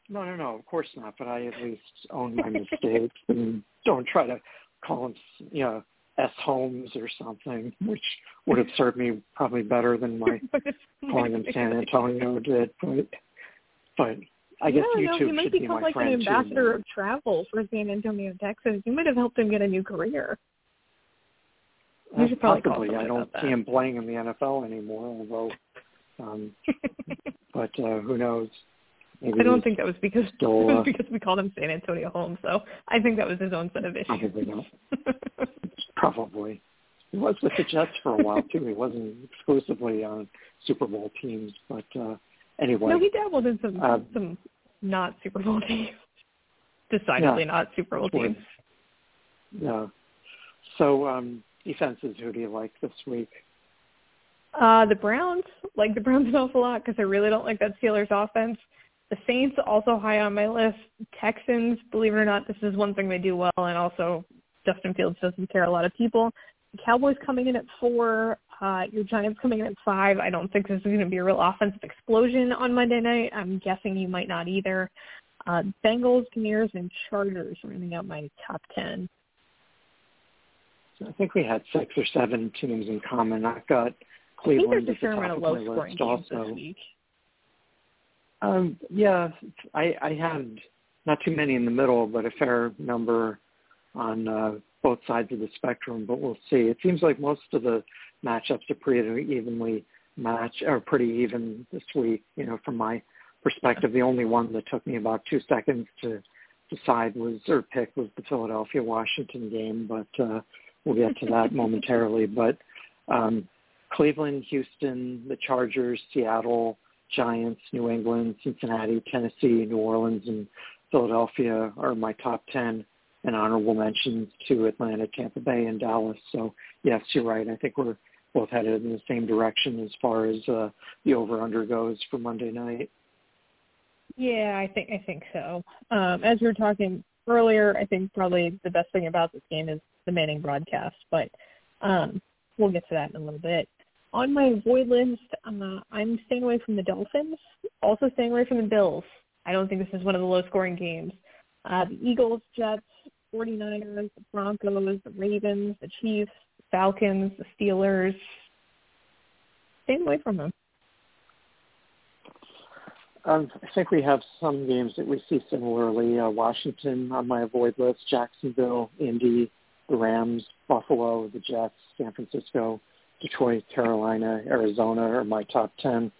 no, no, no. Of course not. But I at least own my (laughs) mistakes and don't try to call him, you know, S Holmes or something, which would have served me probably better than my (laughs) calling him San Antonio did. But but I guess yeah, YouTube no, he might should become be my like an ambassador too. of travel for San Antonio, Texas. You might have helped him get a new career. You should probably possibly. I don't see him playing in the NFL anymore, although um (laughs) but uh who knows? Maybe I don't think that was because still, (laughs) it was because we called him San Antonio Holmes, though. I think that was his own set of issues. probably not. (laughs) Probably. He was with the Jets for a while too. He wasn't exclusively on Super Bowl teams, but uh anyway. no, he dabbled in some Uh, some not Super Bowl teams. Decidedly Yeah, not Super Bowl teams. Yeah. So um defenses, who do you like this week? Uh, the Browns like the Browns an awful lot because I really don't like that Steelers offense. The Saints also high on my list. Texans, believe it or not, this is one thing they do well, and also Justin Fields doesn't scare a lot of people. The Cowboys coming in at four. Uh, your Giants coming in at five. I don't think this is going to be a real offensive explosion on Monday night. I'm guessing you might not either. Uh, Bengals, Bears, and Chargers rounding out my top ten. I think we had six or seven teams in common. I've got I think there's a fair amount of of low-scoring list games also. this week. Um, yeah, I, I had not too many in the middle, but a fair number on uh, both sides of the spectrum. But we'll see. It seems like most of the matchups are pretty evenly matched, or pretty even this week. You know, from my perspective, the only one that took me about two seconds to decide was or pick was the Philadelphia Washington game. But uh, we'll get to that momentarily. But um, Cleveland, Houston, the Chargers, Seattle. Giants, New England, Cincinnati, Tennessee, New Orleans, and Philadelphia are my top 10 and honorable mentions to Atlanta, Tampa Bay, and Dallas. So yes, you're right. I think we're both headed in the same direction as far as uh, the over-under goes for Monday night. Yeah, I think I think so. Um, as we were talking earlier, I think probably the best thing about this game is the Manning broadcast, but um, we'll get to that in a little bit. On my avoid list, uh, I'm staying away from the Dolphins. Also staying away from the Bills. I don't think this is one of the low-scoring games. Uh, the Eagles, Jets, 49ers, the Broncos, the Ravens, the Chiefs, Falcons, the Steelers. Staying away from them. Um, I think we have some games that we see similarly. Uh, Washington on my avoid list, Jacksonville, Indy, the Rams, Buffalo, the Jets, San Francisco, Detroit, Carolina, Arizona are my top 10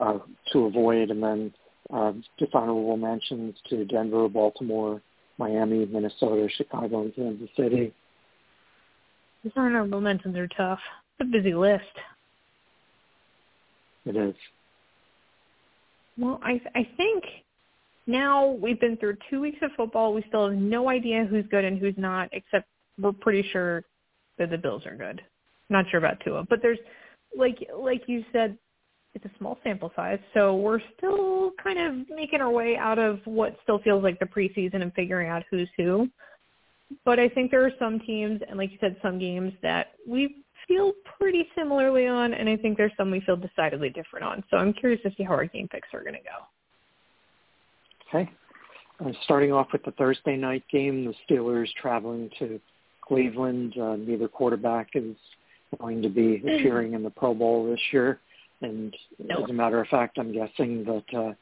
uh, to avoid. And then uh, dishonorable mentions to Denver, Baltimore, Miami, Minnesota, Chicago, and Kansas City. These honorable mentions are tough. It's a busy list. It is. Well, I I think now we've been through two weeks of football. We still have no idea who's good and who's not, except we're pretty sure that the Bills are good. Not sure about Tua, but there's like like you said, it's a small sample size, so we're still kind of making our way out of what still feels like the preseason and figuring out who's who. But I think there are some teams, and like you said, some games that we feel pretty similarly on, and I think there's some we feel decidedly different on. So I'm curious to see how our game picks are going to go. Okay. Uh, starting off with the Thursday night game, the Steelers traveling to Cleveland. Uh, neither quarterback is going to be appearing in the Pro Bowl this year. And Nope. as a matter of fact, I'm guessing that uh,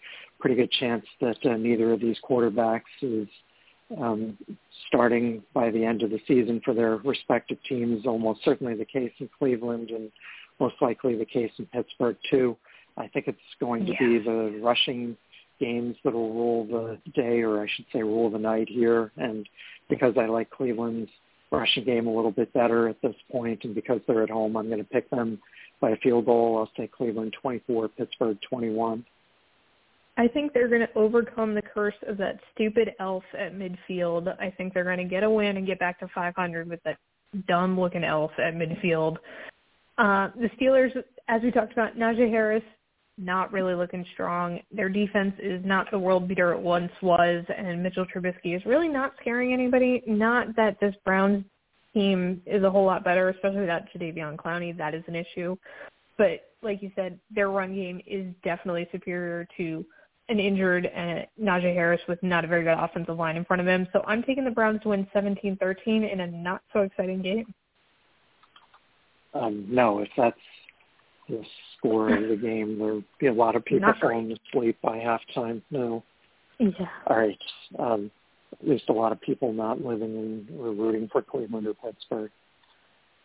pretty good chance that uh, neither of these quarterbacks is um, starting by the end of the season for their respective teams. Almost certainly the case in Cleveland and most likely the case in Pittsburgh too. I think it's going to be the rushing games that will rule the day, or I should say rule the night here. And because I like Cleveland's rushing game a little bit better at this point, and because they're at home, I'm going to pick them by a field goal. I'll say Cleveland 24, Pittsburgh 21. I think they're going to overcome the curse of that stupid elf at midfield. I think they're going to get a win and get back to 500 with that dumb looking elf at midfield. Uh, the Steelers, as we talked about, Najee Harris not really looking strong. Their defense is not the world beater it once was, and Mitchell Trubisky is really not scaring anybody. Not that this Browns team is a whole lot better, especially that Jadeveon Clowney. That is an issue. But like you said, their run game is definitely superior to an injured uh, Najee Harris with not a very good offensive line in front of him. So I'm taking the Browns to win 17-13 in a not so exciting game. Um, no, if that's the score of the game, there'll be a lot of people falling asleep by halftime. No. Yeah. All right. Um, at least a lot of people not living in or rooting for Cleveland or Pittsburgh.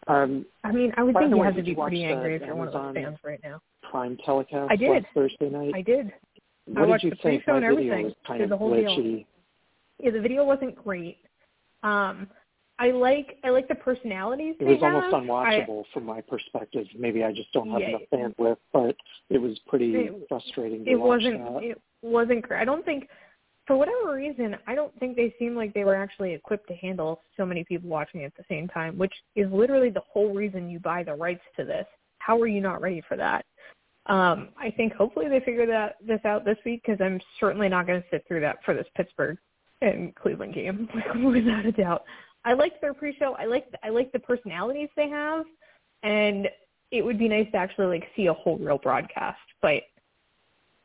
Um, I mean, I would think you have to be pretty angry if you're one of those fans right now. Prime telecast I did. Thursday night. I did. What I watched did you the think? pre-show My and everything. was kind Did of the whole glitchy. deal. Yeah, the video wasn't great. Um, I like I like the personalities. It was almost unwatchable from my perspective. Maybe I just don't have Yeah. enough bandwidth, but it was pretty It- frustrating to it watch wasn't that. it wasn't great. I don't think for whatever reason, I don't think they seemed like they were actually equipped to handle so many people watching at the same time, which is literally the whole reason you buy the rights to this. How are you not ready for that? Um, I think hopefully they figure that this out this week because I'm certainly not going to sit through that for this Pittsburgh and Cleveland game (laughs) without a doubt. I liked their pre-show. I like I like the personalities they have, and it would be nice to actually like see a whole real broadcast. But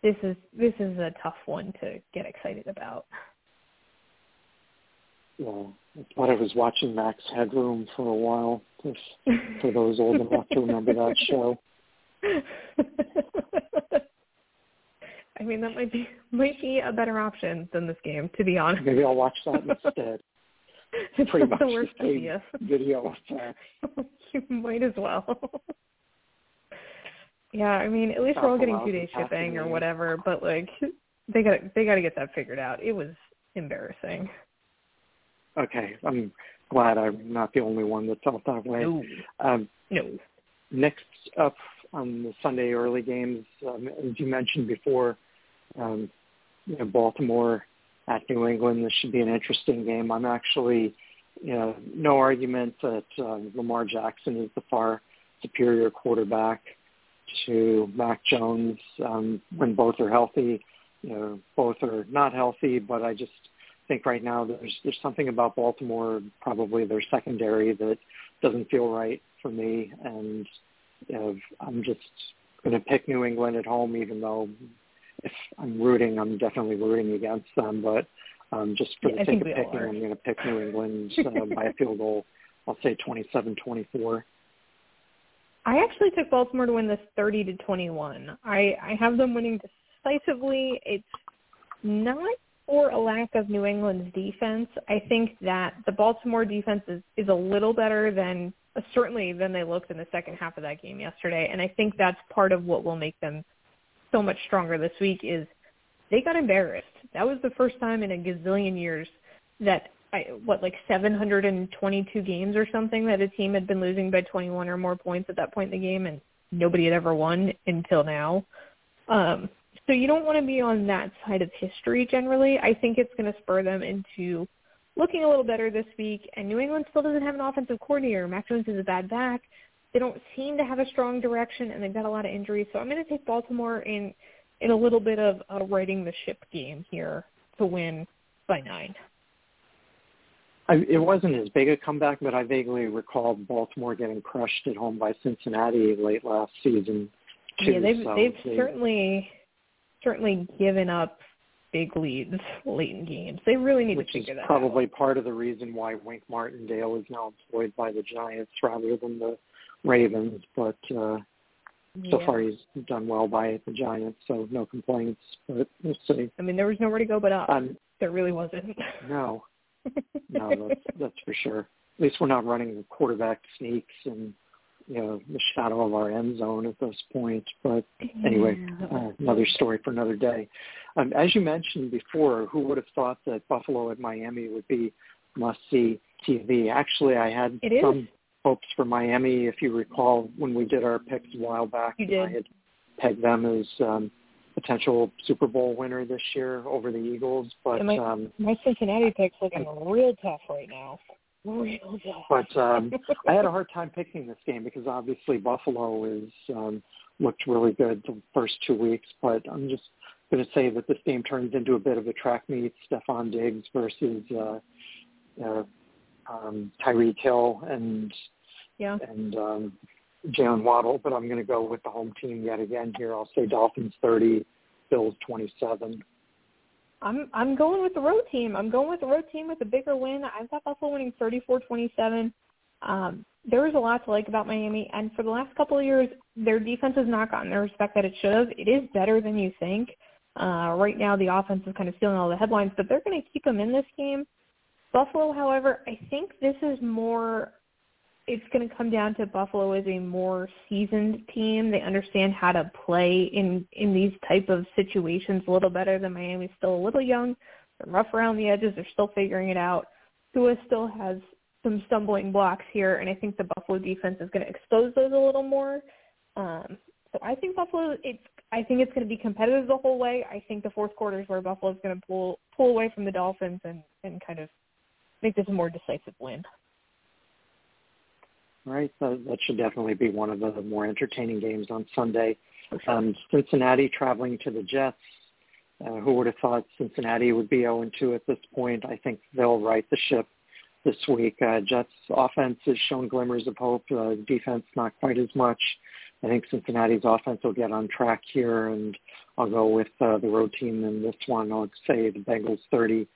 this is this is a tough one to get excited about. Well, I thought I was watching Max Headroom for a while. If, for those old enough to remember that show. (laughs) I mean, that might be might be a better option than this game, to be honest. Maybe I'll watch that instead. (laughs) It's Pretty much the worst idea. video (laughs) you might as well. (laughs) yeah, I mean, at least we're all getting two day shipping or whatever, but like they got they got to get that figured out. It was embarrassing. Okay, I'm glad I'm not the only one that felt that way. No, Um, no. next up on the Sunday early games, um, as you mentioned before, um, you know, Baltimore at New England. This should be an interesting game. I'm actually, you know, no argument that um, Lamar Jackson is the far superior quarterback to Mac Jones um, when both are healthy. You know, both are not healthy, but I just think right now there's there's something about Baltimore, probably their secondary, that doesn't feel right for me, and you know, I'm just going to pick New England at home, even though if I'm rooting, I'm definitely rooting against them. But um, just for Yeah, the sake of picking. I'm going to pick New England (laughs) uh, by a field goal. I'll say 27-24. I actually took Baltimore to win this 30 to 21. I I have them winning decisively. It's not for a lack of New England's defense. I think that the Baltimore defense is is a little better than certainly than they looked in the second half of that game yesterday, and I think that's part of what will make them so much stronger this week is they got embarrassed. That was the first time in a gazillion years that I, what like 722 games or something that a team had been losing by 21 or more points at that point in the game, and nobody had ever won until now. Um, so you don't want to be on that side of history generally. I think it's going to spur them into looking a little better this week. And New England still doesn't have an offensive coordinator. Mac Jones is a bad back. They don't seem to have a strong direction, and they've got a lot of injuries. So I'm going to take Baltimore in in a little bit of a riding the ship game here to win by nine. I, it wasn't as big a comeback, but I vaguely recall Baltimore getting crushed at home by Cincinnati late last season. Too, yeah, they've so they've they, certainly certainly given up big leads late in games. They really need which to is figure that probably out. part of the reason why Wink Martindale is now employed by the Giants rather than the Ravens. But uh, so far he's done well by the Giants, so no complaints. But we'll see. I mean, there was nowhere to go but up. Um, there really wasn't. (laughs) no, no, (laughs) that's that's for sure. At least we're not running quarterback sneaks and you know the shadow of our end zone at this point. But anyway, uh, another story for another day. Um, as you mentioned before, who would have thought that Buffalo at Miami would be must-see TV? Actually, I had It is. Hopes for Miami. If you recall, when we did our picks a while back, You did. I had pegged them as um, potential Super Bowl winner this year over the Eagles. But I- um, My Cincinnati pick's looking real tough right now. Real bad. But um, (laughs) I had a hard time picking this game because obviously Buffalo is um, looked really good the first two weeks. But I'm just going to say that this game turns into a bit of a track meet. Stefon Diggs versus uh, uh, um, Tyreek Hill and yeah. and um, Jalen Waddle. But I'm going to go with the home team yet again here. I'll say Dolphins 30, Bills 27. I'm I'm going with the road team. I'm going with the road team with a bigger win. I've got Buffalo winning 34-27. Um, there is a lot to like about Miami, and for the last couple of years, their defense has not gotten the respect that it should have. It is better than you think. Uh, right now, the offense is kind of stealing all the headlines, but they're going to keep them in this game. Buffalo, however, I think this is more it's going to come down to Buffalo as a more seasoned team. They understand how to play in in these type of situations a little better than Miami's still a little young. They're rough around the edges. They're still figuring it out. Tua still has some stumbling blocks here, and I think the Buffalo defense is going to expose those a little more. Um, so I think Buffalo. It's. I think it's going to be competitive the whole way. I think the fourth quarter is where Buffalo is going to pull pull away from the Dolphins and and kind of make this a more decisive win right? So that should definitely be one of the more entertaining games on Sunday. Um, Cincinnati traveling to the Jets. Uh, who would have thought Cincinnati would be 0-2 at this point? I think they'll right the ship this week. Uh, Jets offense has shown glimmers of hope. Uh, defense not quite as much. I think Cincinnati's offense will get on track here, and I'll go with uh, the road team in this one. I'll say the Bengals 30,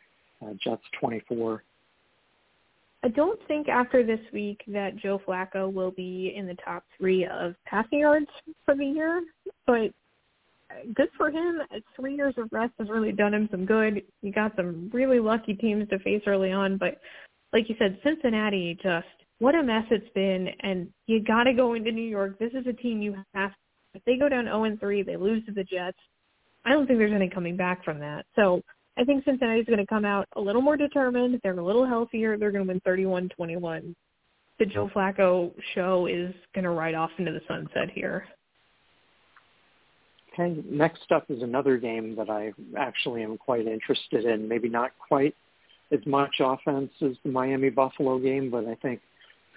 uh, Jets 24. I don't think after this week that Joe Flacco will be in the top three of passing yards for the year, but good for him. Three years of rest has really done him some good. He got some really lucky teams to face early on, but like you said, Cincinnati just what a mess it's been, and you got to go into New York. This is a team you have. If they go down 0 and 3, they lose to the Jets. I don't think there's any coming back from that. So I think Cincinnati's going to come out a little more determined. They're a little healthier. They're going to win 31-21. The Joe Flacco show is going to ride off into the sunset here. Okay, next up is another game that I actually am quite interested in. Maybe not quite as much offense as the Miami Buffalo game, but I think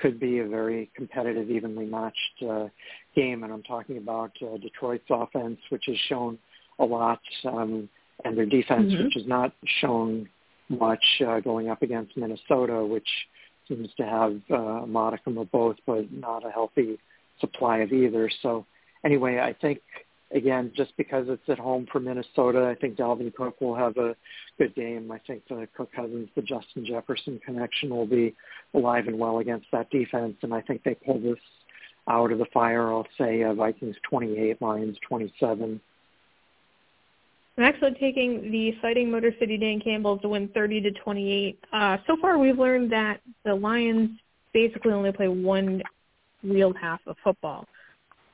could be a very competitive, evenly matched uh, game. And I'm talking about uh, Detroit's offense, which has shown a lot. Um, and their defense, mm-hmm. which has not shown much uh, going up against Minnesota, which seems to have uh, a modicum of both, but not a healthy supply of either. So anyway, I think again, just because it's at home for Minnesota, I think Dalvin Cook will have a good game. I think the Cook Cousins, the Justin Jefferson connection will be alive and well against that defense, and I think they pull this out of the fire. I'll say uh, Vikings 28, Lions 27. I'm actually taking the Fighting Motor City Dan Campbell to win 30 to 28. Uh, so far, we've learned that the Lions basically only play one real half of football.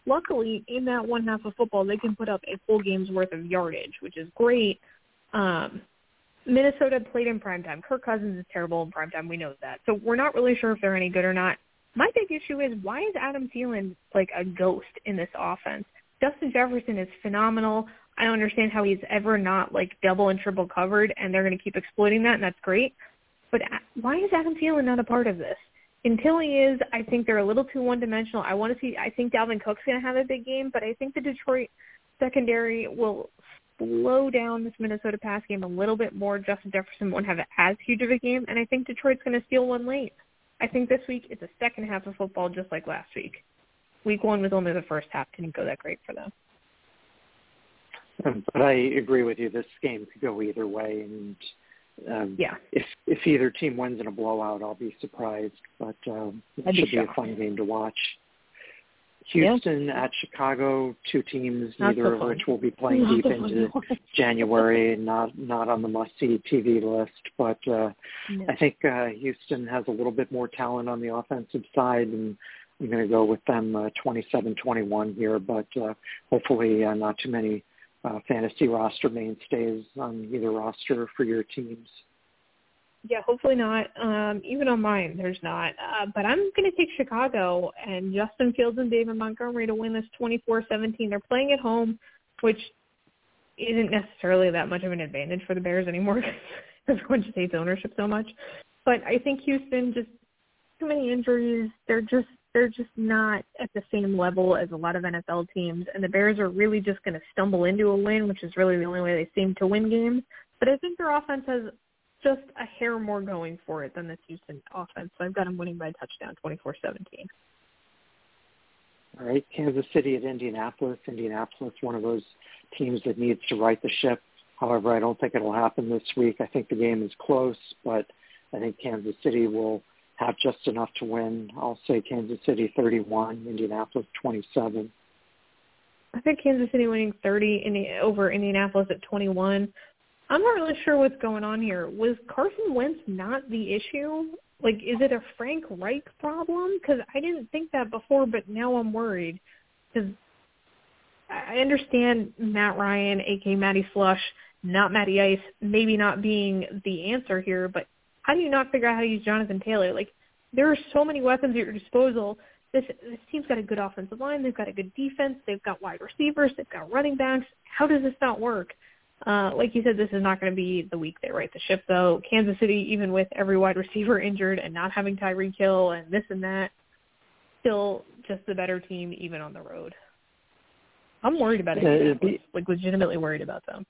Luckily, in that one half of football, they can put up a full game's worth of yardage, which is great. Um, Minnesota played in primetime. Kirk Cousins is terrible in primetime. We know that. So we're not really sure if they're any good or not. My big issue is why is Adam Thielen like a ghost in this offense? Justin Jefferson is phenomenal. I don't understand how he's ever not like double and triple covered, and they're going to keep exploiting that, and that's great. But uh, why is Adam Thielen not a part of this? Until he is, I think they're a little too one-dimensional. I want to see. I think Dalvin Cook's going to have a big game, but I think the Detroit secondary will slow down this Minnesota pass game a little bit more. Justin Jefferson won't have as huge of a game, and I think Detroit's going to steal one late. I think this week it's a second half of football just like last week. Week one was only the first half. Didn't go that great for them. (laughs) But I agree with you. This game could go either way, and um, yeah, if if either team wins in a blowout, I'll be surprised. But um, it should be, be a fun game to watch. Houston yeah. at Chicago, two teams, not neither so of which will be playing not deep into January, not not on the must-see TV list. But uh, no. I think uh, Houston has a little bit more talent on the offensive side, and I'm going to go with them uh, 27-21 here. But uh, hopefully, uh, not too many uh, fantasy roster mainstays on either roster for your teams? Yeah, hopefully not. Um, even on mine, there's not. Uh, but I'm going to take Chicago and Justin Fields and David Montgomery to win this 24-17. They're playing at home, which isn't necessarily that much of an advantage for the Bears anymore (laughs) because everyone just hates ownership so much. But I think Houston just too many injuries. They're just they're just not at the same level as a lot of NFL teams, and the Bears are really just going to stumble into a win, which is really the only way they seem to win games. But I think their offense has just a hair more going for it than the Houston offense. So I've got them winning by a touchdown, 24-17. All right, Kansas City at Indianapolis. Indianapolis, one of those teams that needs to right the ship. However, I don't think it'll happen this week. I think the game is close, but I think Kansas City will have just enough to win. I'll say Kansas City 31, Indianapolis 27. I think Kansas City winning 30 in the, over Indianapolis at 21. I'm not really sure what's going on here. Was Carson Wentz not the issue? Like, is it a Frank Reich problem? Because I didn't think that before, but now I'm worried. Because I understand Matt Ryan, aka Matty Slush, not Matty Ice, maybe not being the answer here, but how do you not figure out how to use Jonathan Taylor? Like, there are so many weapons at your disposal. This this team's got a good offensive line. They've got a good defense. They've got wide receivers. They've got running backs. How does this not work? Uh, like you said, this is not going to be the week they right the ship, though. Kansas City, even with every wide receiver (laughs) injured and not having Tyreek Hill and this and that, still just the better team, even on the road. I'm worried about it. Like legitimately worried about them.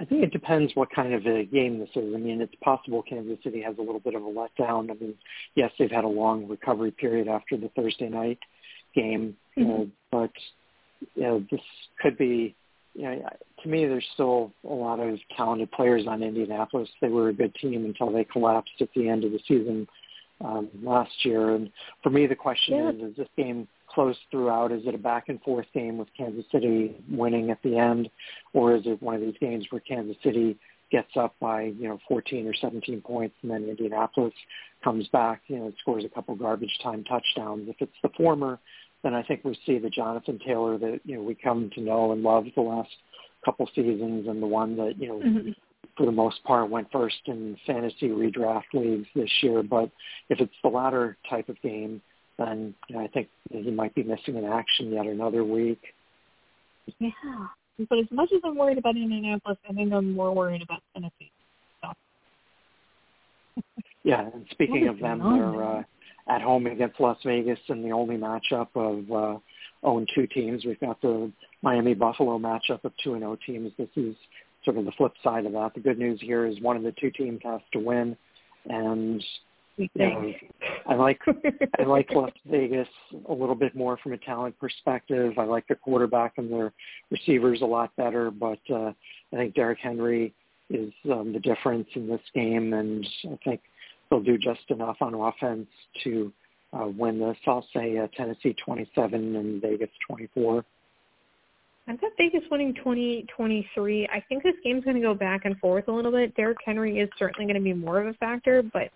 I think it depends what kind of a game this is. I mean, it's possible Kansas City has a little bit of a letdown. I mean, yes, they've had a long recovery period after the Thursday night game, mm-hmm. uh, but you know, this could be you know, to me, there's still a lot of talented players on Indianapolis. They were a good team until they collapsed at the end of the season um, last year. And for me, the question yeah. is: Is this game close throughout? Is it a back and forth game with Kansas City winning at the end, or is it one of these games where Kansas City gets up by you know 14 or 17 points, and then Indianapolis comes back, you know, scores a couple garbage time touchdowns? If it's the former, then I think we see the Jonathan Taylor that you know we come to know and love the last couple seasons, and the one that you know mm-hmm. for the most part went first in fantasy redraft leagues this year. But if it's the latter type of game, then you know, I think he might be missing in action yet another week. Yeah, but as much as I'm worried about Indianapolis, I think I'm more worried about Tennessee. So. (laughs) yeah, and speaking of them, they're. Uh, at home against Las Vegas in the only matchup of uh, 0 2 teams. We've got the Miami Buffalo matchup of 2 and 0 teams. This is sort of the flip side of that. The good news here is one of the two teams has to win, and you know, I like I like Las Vegas a little bit more from a talent perspective. I like the quarterback and their receivers a lot better, but uh, I think Derrick Henry is um, the difference in this game, and I think they'll do just enough on offense to uh, win this. I'll say uh, Tennessee 27 and Vegas 24. I've got Vegas winning 20-23. I think this game's going to go back and forth a little bit. Derrick Henry is certainly going to be more of a factor, but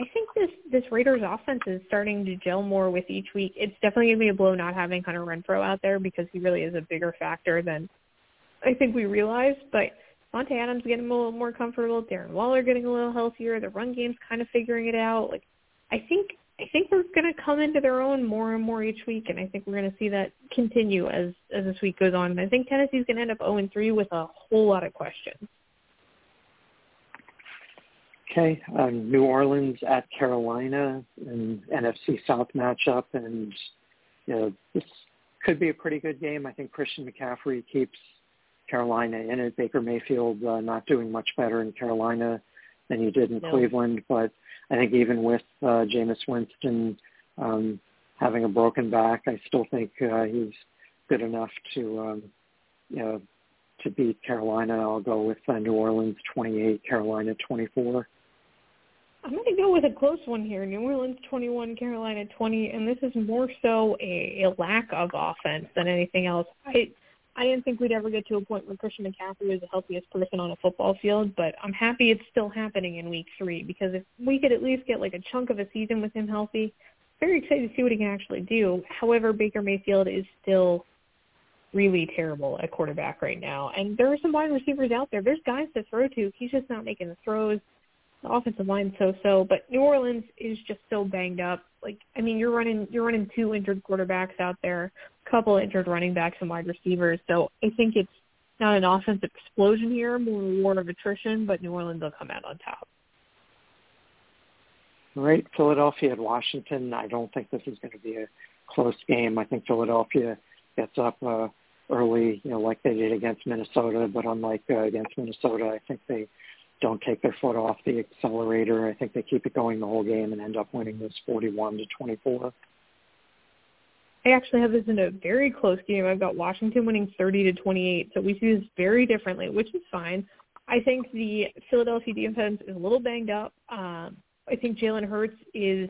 I think this this Raiders offense is starting to gel more with each week. It's definitely to be a blow not having Hunter Renfrow out there because he really is a bigger factor than I think we realize. But Monte Adams getting a little more comfortable, Darren Waller getting a little healthier, the run game's kind of figuring it out. Like I think I think going to come into their own more and more each week, and I think we're to see that continue as as this week goes on. And I think Tennessee's to end up 0 3 with a whole lot of questions. Okay, um, New Orleans at Carolina, an NFC South matchup, and you know this could be a pretty good game. I think Christian McCaffrey keeps Carolina in it. Baker Mayfield uh, not doing much better in Carolina than he did in no. Cleveland, but I think even with uh, Jameis Winston um, having a broken back, I still think uh, he's good enough to um, you know to beat Carolina. I'll go with uh, New Orleans 28, Carolina 24. I'm going to go with a close one here. New Orleans 21, Carolina 20, and this is more so a, a lack of offense than anything else. I I didn't think we'd ever get to a point where Christian McCaffrey was the healthiest person on a football field, but I'm happy it's still happening in week three because if we could at least get like a chunk of a season with him healthy, very excited to see what he can actually do. However, Baker Mayfield is still really terrible at quarterback right now. And there are some wide receivers out there. There's guys to throw to. He's just not making the throws. The offensive line so-so, but New Orleans is just so banged up. Like, I mean, you're running you're running two injured quarterbacks out there a couple injured running backs and wide receivers. So I think it's not an offensive explosion here, more a war of attrition, but New Orleans will come out on top. Right, Philadelphia at Washington. I don't think this is going to be a close game. I think Philadelphia gets up uh, early, you know, like they did against Minnesota. But unlike uh, against Minnesota, I think they don't take their foot off the accelerator. I think they keep it going the whole game and end up winning this 41 to 24. I actually have this in a very close game. I've got Washington winning 30 to 28, so we see this very differently, which is fine. I think the Philadelphia defense is a little banged up. Um, I think Jalen Hurts is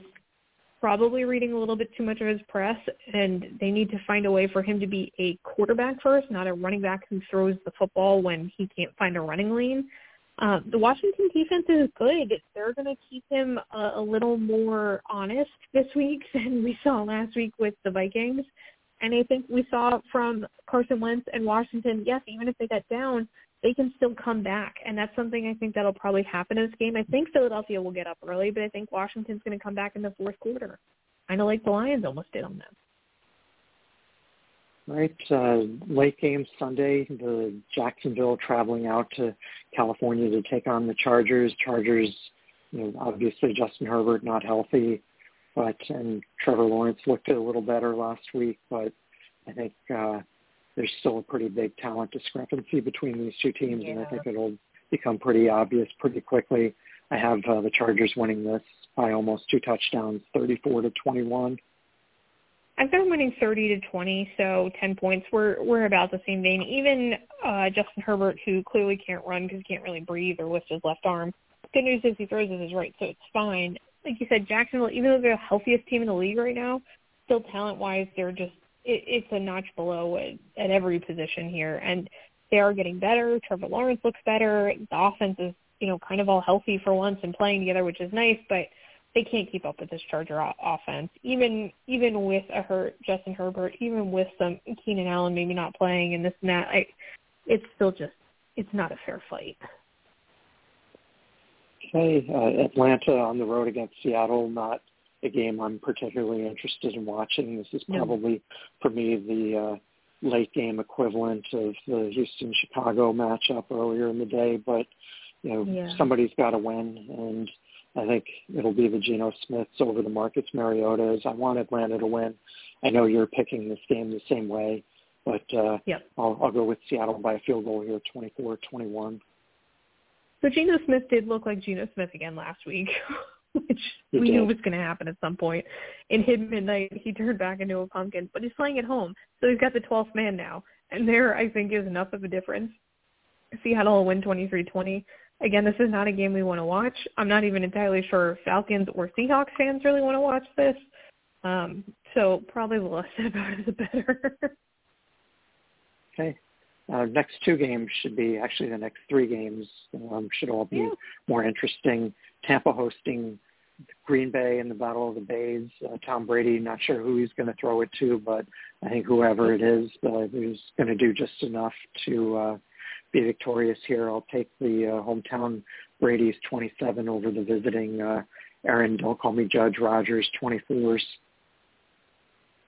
probably reading a little bit too much of his press, and they need to find a way for him to be a quarterback first, not a running back who throws the football when he can't find a running lane. Uh, the Washington defense is good. They're going to keep him a, a little more honest this (laughs) week than we saw last week with the Vikings. And I think we saw from Carson Wentz and Washington, yes, even if they get down, they can still come back. And that's something I think that'll probably happen in this game. I think Philadelphia will get up early, but I think Washington's going to come back in the fourth quarter. Kind of like the Lions almost did on them. Right. Uh, late game Sunday, the Jacksonville traveling out to California to take on the Chargers. Chargers, you know, obviously Justin Herbert not healthy, but and Trevor Lawrence looked a little better last week, but I think uh, there's still a pretty big talent discrepancy between these two teams, yeah. and I think it'll become pretty obvious pretty quickly. I have uh, the Chargers winning this by almost two touchdowns, 34 to 21. I've them winning 30 to 20, so 10 points. We're we're about the same vein. Even uh, Justin Herbert, who clearly can't run because he can't really breathe or lift his left arm. Good news is he throws with his right, so it's fine. Like you said, Jacksonville, even though they're the healthiest team in the league right now, still talent-wise, they're just it, it's a notch below at, at every position here, and they are getting better. Trevor Lawrence looks better. The offense is you know kind of all healthy for once and playing together, which is nice, but they can't keep up with this Charger offense. Even even with a hurt Justin Herbert, even with some Keenan Allen maybe not playing and this and that, I, it's still just it's not a fair fight. Okay, uh, Atlanta on the road against Seattle, not a game I'm particularly interested in watching. This is probably no. for me the uh, late game equivalent of the Houston Chicago matchup earlier in the day, but you know yeah. somebody's got to win and I think it'll be the Geno Smiths over the Marcus Mariotas. I want Atlanta to win. I know you're picking this game the same way, but uh, yep. I'll, I'll go with Seattle by a field goal here, 24-21. So Geno Smith did look like Geno Smith again last week, (laughs) which he we did. knew was going to happen at some point. In hit midnight, he turned back into a pumpkin, but he's playing at home, so he's got the 12th man now, and there I think is enough of a difference. Seattle will win 23-20. Again, this is not a game we want to watch. I'm not even entirely sure Falcons or Seahawks fans really want to watch this. Um, so probably the less said (laughs) about it, the better. okay. Uh, next two games should be actually the next three games um, should all be yeah. more interesting. Tampa hosting Green Bay in the Battle of the Bays. Uh, Tom Brady, not sure who he's going to throw it to, but I think whoever it is, uh, who's going to do just enough to uh, be victorious here. I'll take the uh, hometown Brady's 27 over the visiting uh, Aaron, don't call me Judge Rodgers 24s.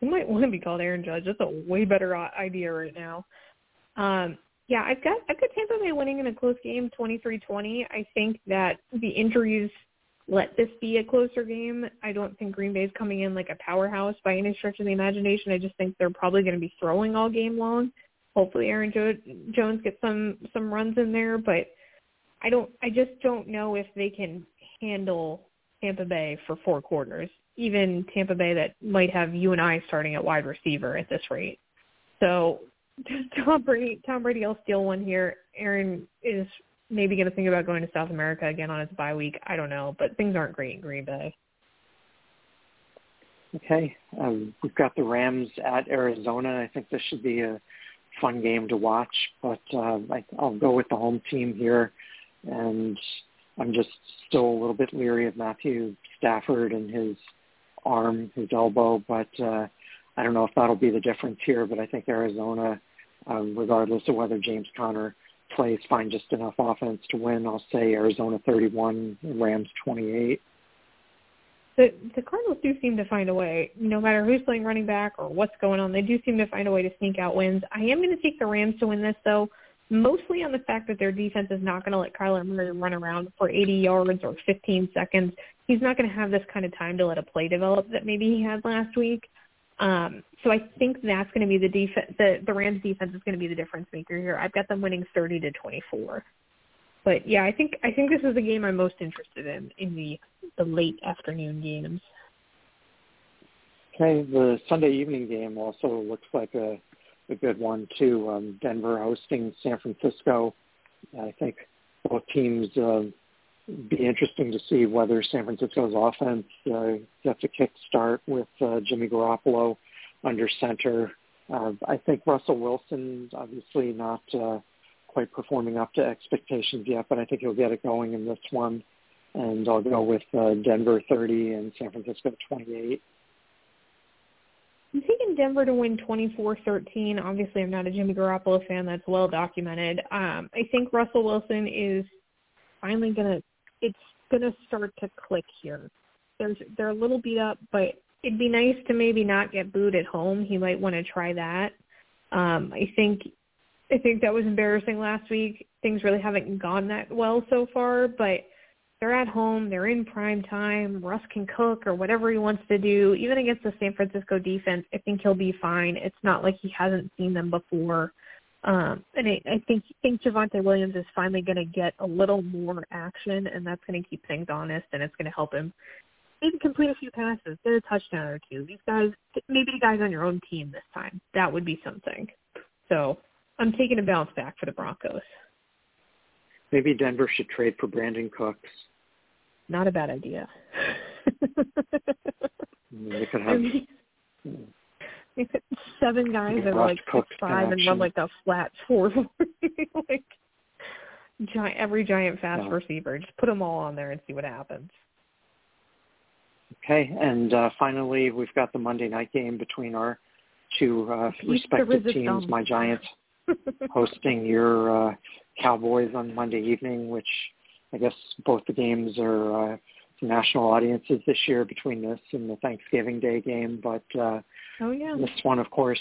You might want to be called Aaron Judge. That's a way better idea right now. Um, yeah, I've got I've got Tampa Bay winning in a close game, 23-20. I think that the injuries let this be a closer game. I don't think Green Bay's coming in like a powerhouse by any stretch of the imagination. I just think they're probably going to be throwing all game long hopefully Aaron jo- Jones gets some some runs in there, but I don't I just don't know if they can handle Tampa Bay for four quarters. Even Tampa Bay that might have you and I starting at wide receiver at this rate. So (laughs) Tom Brady Tom Brady will steal one here. Aaron is maybe going to think about going to South America again on his bye week. I don't know, but things aren't great in Green Bay. Okay, um, we've got the Rams at Arizona. I think this should be a fun game to watch. But uh, I, I'll go with the home team here, and I'm just still a little bit leery of Matthew Stafford and his arm, his elbow. But uh, I don't know if that'll be the difference here. But I think Arizona, um, regardless of whether James Conner plays, find just enough offense to win. I'll say Arizona 31, Rams 28 the the Cardinals do seem to find a way, no matter who's playing running back or what's going on. They do seem to find a way to sneak out wins. I am going to take the Rams to win this though, mostly on the fact that their defense is not going to let Kyler Murray run around for 80 yards or 15 seconds. He's not going to have this kind of time to let a play develop that maybe he had last week. Um, so I think that's going to be the defense. The, the Rams defense is going to be the difference maker here. I've got them winning 30 to 24. But yeah, I think I think this is the game I'm most interested in in the the late afternoon games. Okay, the Sunday evening game also looks like a a good one too. Um, Denver hosting San Francisco. I think both teams uh, be interesting to see whether San Francisco's offense uh, gets a kick start with uh, Jimmy Garoppolo under center. Uh, I think Russell Wilson obviously not uh, quite performing up to expectations yet, but I think he'll get it going in this one. And I'll go with uh, Denver 30 and San Francisco 28. I'm taking Denver to win 24-13. Obviously, I'm not a Jimmy Garoppolo fan. That's well documented. Um, I think Russell Wilson is finally gonna. It's gonna start to click here. There's they're a little beat up, but it'd be nice to maybe not get booed at home. He might want to try that. Um, I think I think that was embarrassing last week. Things really haven't gone that well so far, but they're at home, they're in prime time, Russ can cook or whatever he wants to do. Even against the San Francisco defense, I think he'll be fine. It's not like he hasn't seen them before. Um, and I, I think think Javonte Williams is finally going to get a little more action, and that's going to keep things honest, and it's going to help him maybe complete a few passes, get a touchdown or two. These guys, maybe the guys on your own team this time. That would be something. So I'm taking a bounce back for the Broncos. Maybe Denver should trade for Brandin Cooks. Not a bad idea. (laughs) they could have seven guys that are like six five and run like a flat four (laughs) like giant every giant fast yeah. receiver. Just put them all on there and see what happens. Okay, and uh, finally, we've got the Monday night game between our two uh, respective teams. My Giants (laughs) hosting your uh, Cowboys on Monday evening, which I guess both the games are uh, national audiences this year between this and the Thanksgiving Day game. But uh, oh yeah, this one, of course,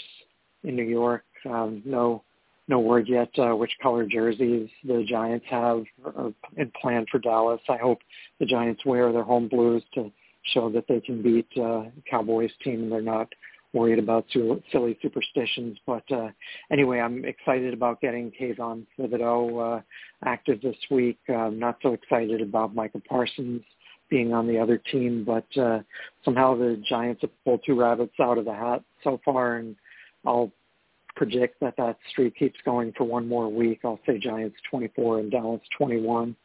in New York. Um, no, no word yet uh, which color jerseys the Giants have or, in plan for Dallas. I hope the Giants wear their home blues to show that they can beat uh, Cowboys team and they're not worried about silly superstitions. But uh, anyway, I'm excited about getting Kayvon Thibodeaux uh, active this week. I'm not so excited about Micah Parsons being on the other team, but uh, somehow the Giants have pulled two rabbits out of the hat so far, and I'll predict that that streak keeps going for one more week. I'll say Giants 24 and Dallas 21.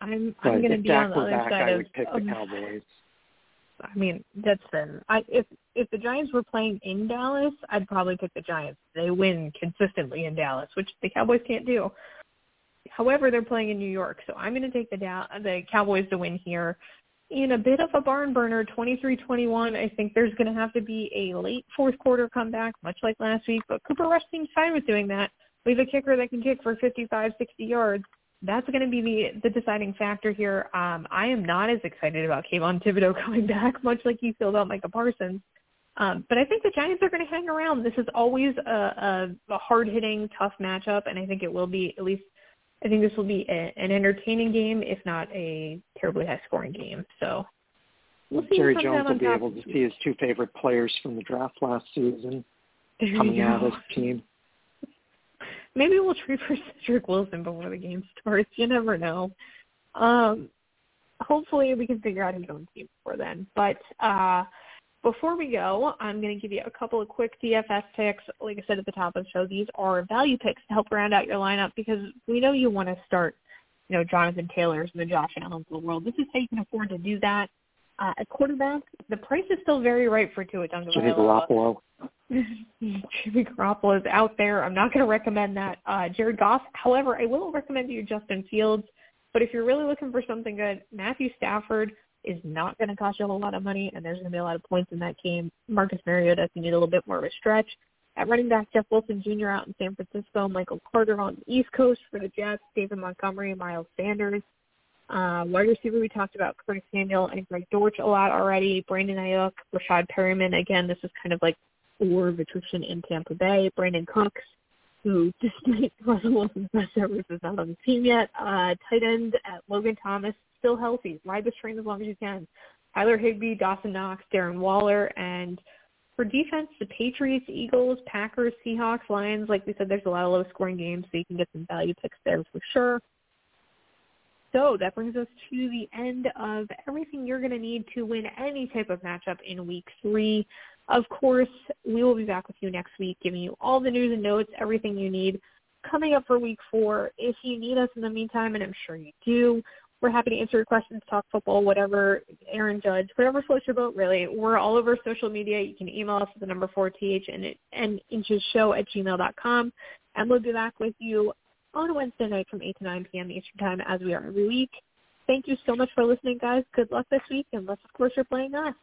I'm I'm going to be on the other back, side I of, would pick of the Cowboys. I mean, that's fair. I if if the Giants were playing in Dallas, I'd probably pick the Giants. They win consistently in Dallas, which the Cowboys can't do. However, they're playing in New York, so I'm going to take the the Cowboys to win here. In a bit of a barn burner, 23-21, I think there's going to have to be a late fourth quarter comeback, much like last week. But Cooper Rush seems fine with doing that. We have a kicker that can kick for 55, 60 yards that's going to be the, the deciding factor here. Um, I am not as excited about Kayvon Thibodeaux (laughs) coming back, much like you feel about Micah Parsons. Um, but I think the Giants are going to hang around. This is always a, a, a hard-hitting, tough matchup, and I think it will be at least. I think this will be a, an entertaining game, if not a terribly high-scoring game. So we'll see. Jerry Jones will be able to see his two favorite players from the draft last season there coming out of his team. Maybe we'll trade for (laughs) Cedrick Wilson before the game starts. You never know. Um, hopefully we can figure out his own team before then. But uh, before we go, I'm going to give you a couple of quick DFS picks. Like I said at the top of the show, these are value picks to help round out your lineup because we know you want to start, you know, Jonathan Taylor's and the Josh Allen's of the world. This is how you can afford to do that. Uh, at quarterback, the price is still very right for Tua Tagovailoa. (laughs) Jimmy Garoppolo. Is out there. I'm not going to recommend that. Uh, Jared Goff, however, I will recommend you Justin Fields. But if you're really looking for something good, Matthew Stafford is not going to cost you a whole lot of money, and there's going to be a lot of points in that game. Marcus Mariota, if you need a little bit more of a stretch. At running back, Jeff Wilson Jr. out in San Francisco, Michael Carter on the East Coast for the Jets, David Montgomery, Miles Sanders. Uh, wide receiver, we talked about Curtis Samuel and Greg Dortch a lot already. Brandon Aiyuk, Breshad Perriman. Again, this is kind of like of attrition in Tampa Bay. Brandin Cooks. who, despite Russell Wilson's best efforts, is not on the team yet. Uh, tight end at Logan Thomas, still healthy. Ride this train as long as you can. Tyler Higbee, Dawson Knox, Darren Waller, and for defense, the Patriots, Eagles, Packers, Seahawks, Lions. Like we said, there's a lot of low-scoring games, so you can get some value picks there for sure. So that brings us to the end of everything you're going to need to win any type of matchup in week three. Of course, we will be back with you next week giving you all the news and notes, everything you need coming up for week four. If you need us in the meantime, and I'm sure you do, we're happy to answer your questions, talk football, whatever, Aaron Judge, whatever floats your boat, really. We're all over social media. You can email us at the number 4th and, and inches show at gmail.com. And we'll be back with you on Wednesday night from 8 to 9 p.m. Eastern Time as we are every week. Thank you so much for listening, guys. Good luck this week, unless, of course, you're playing us.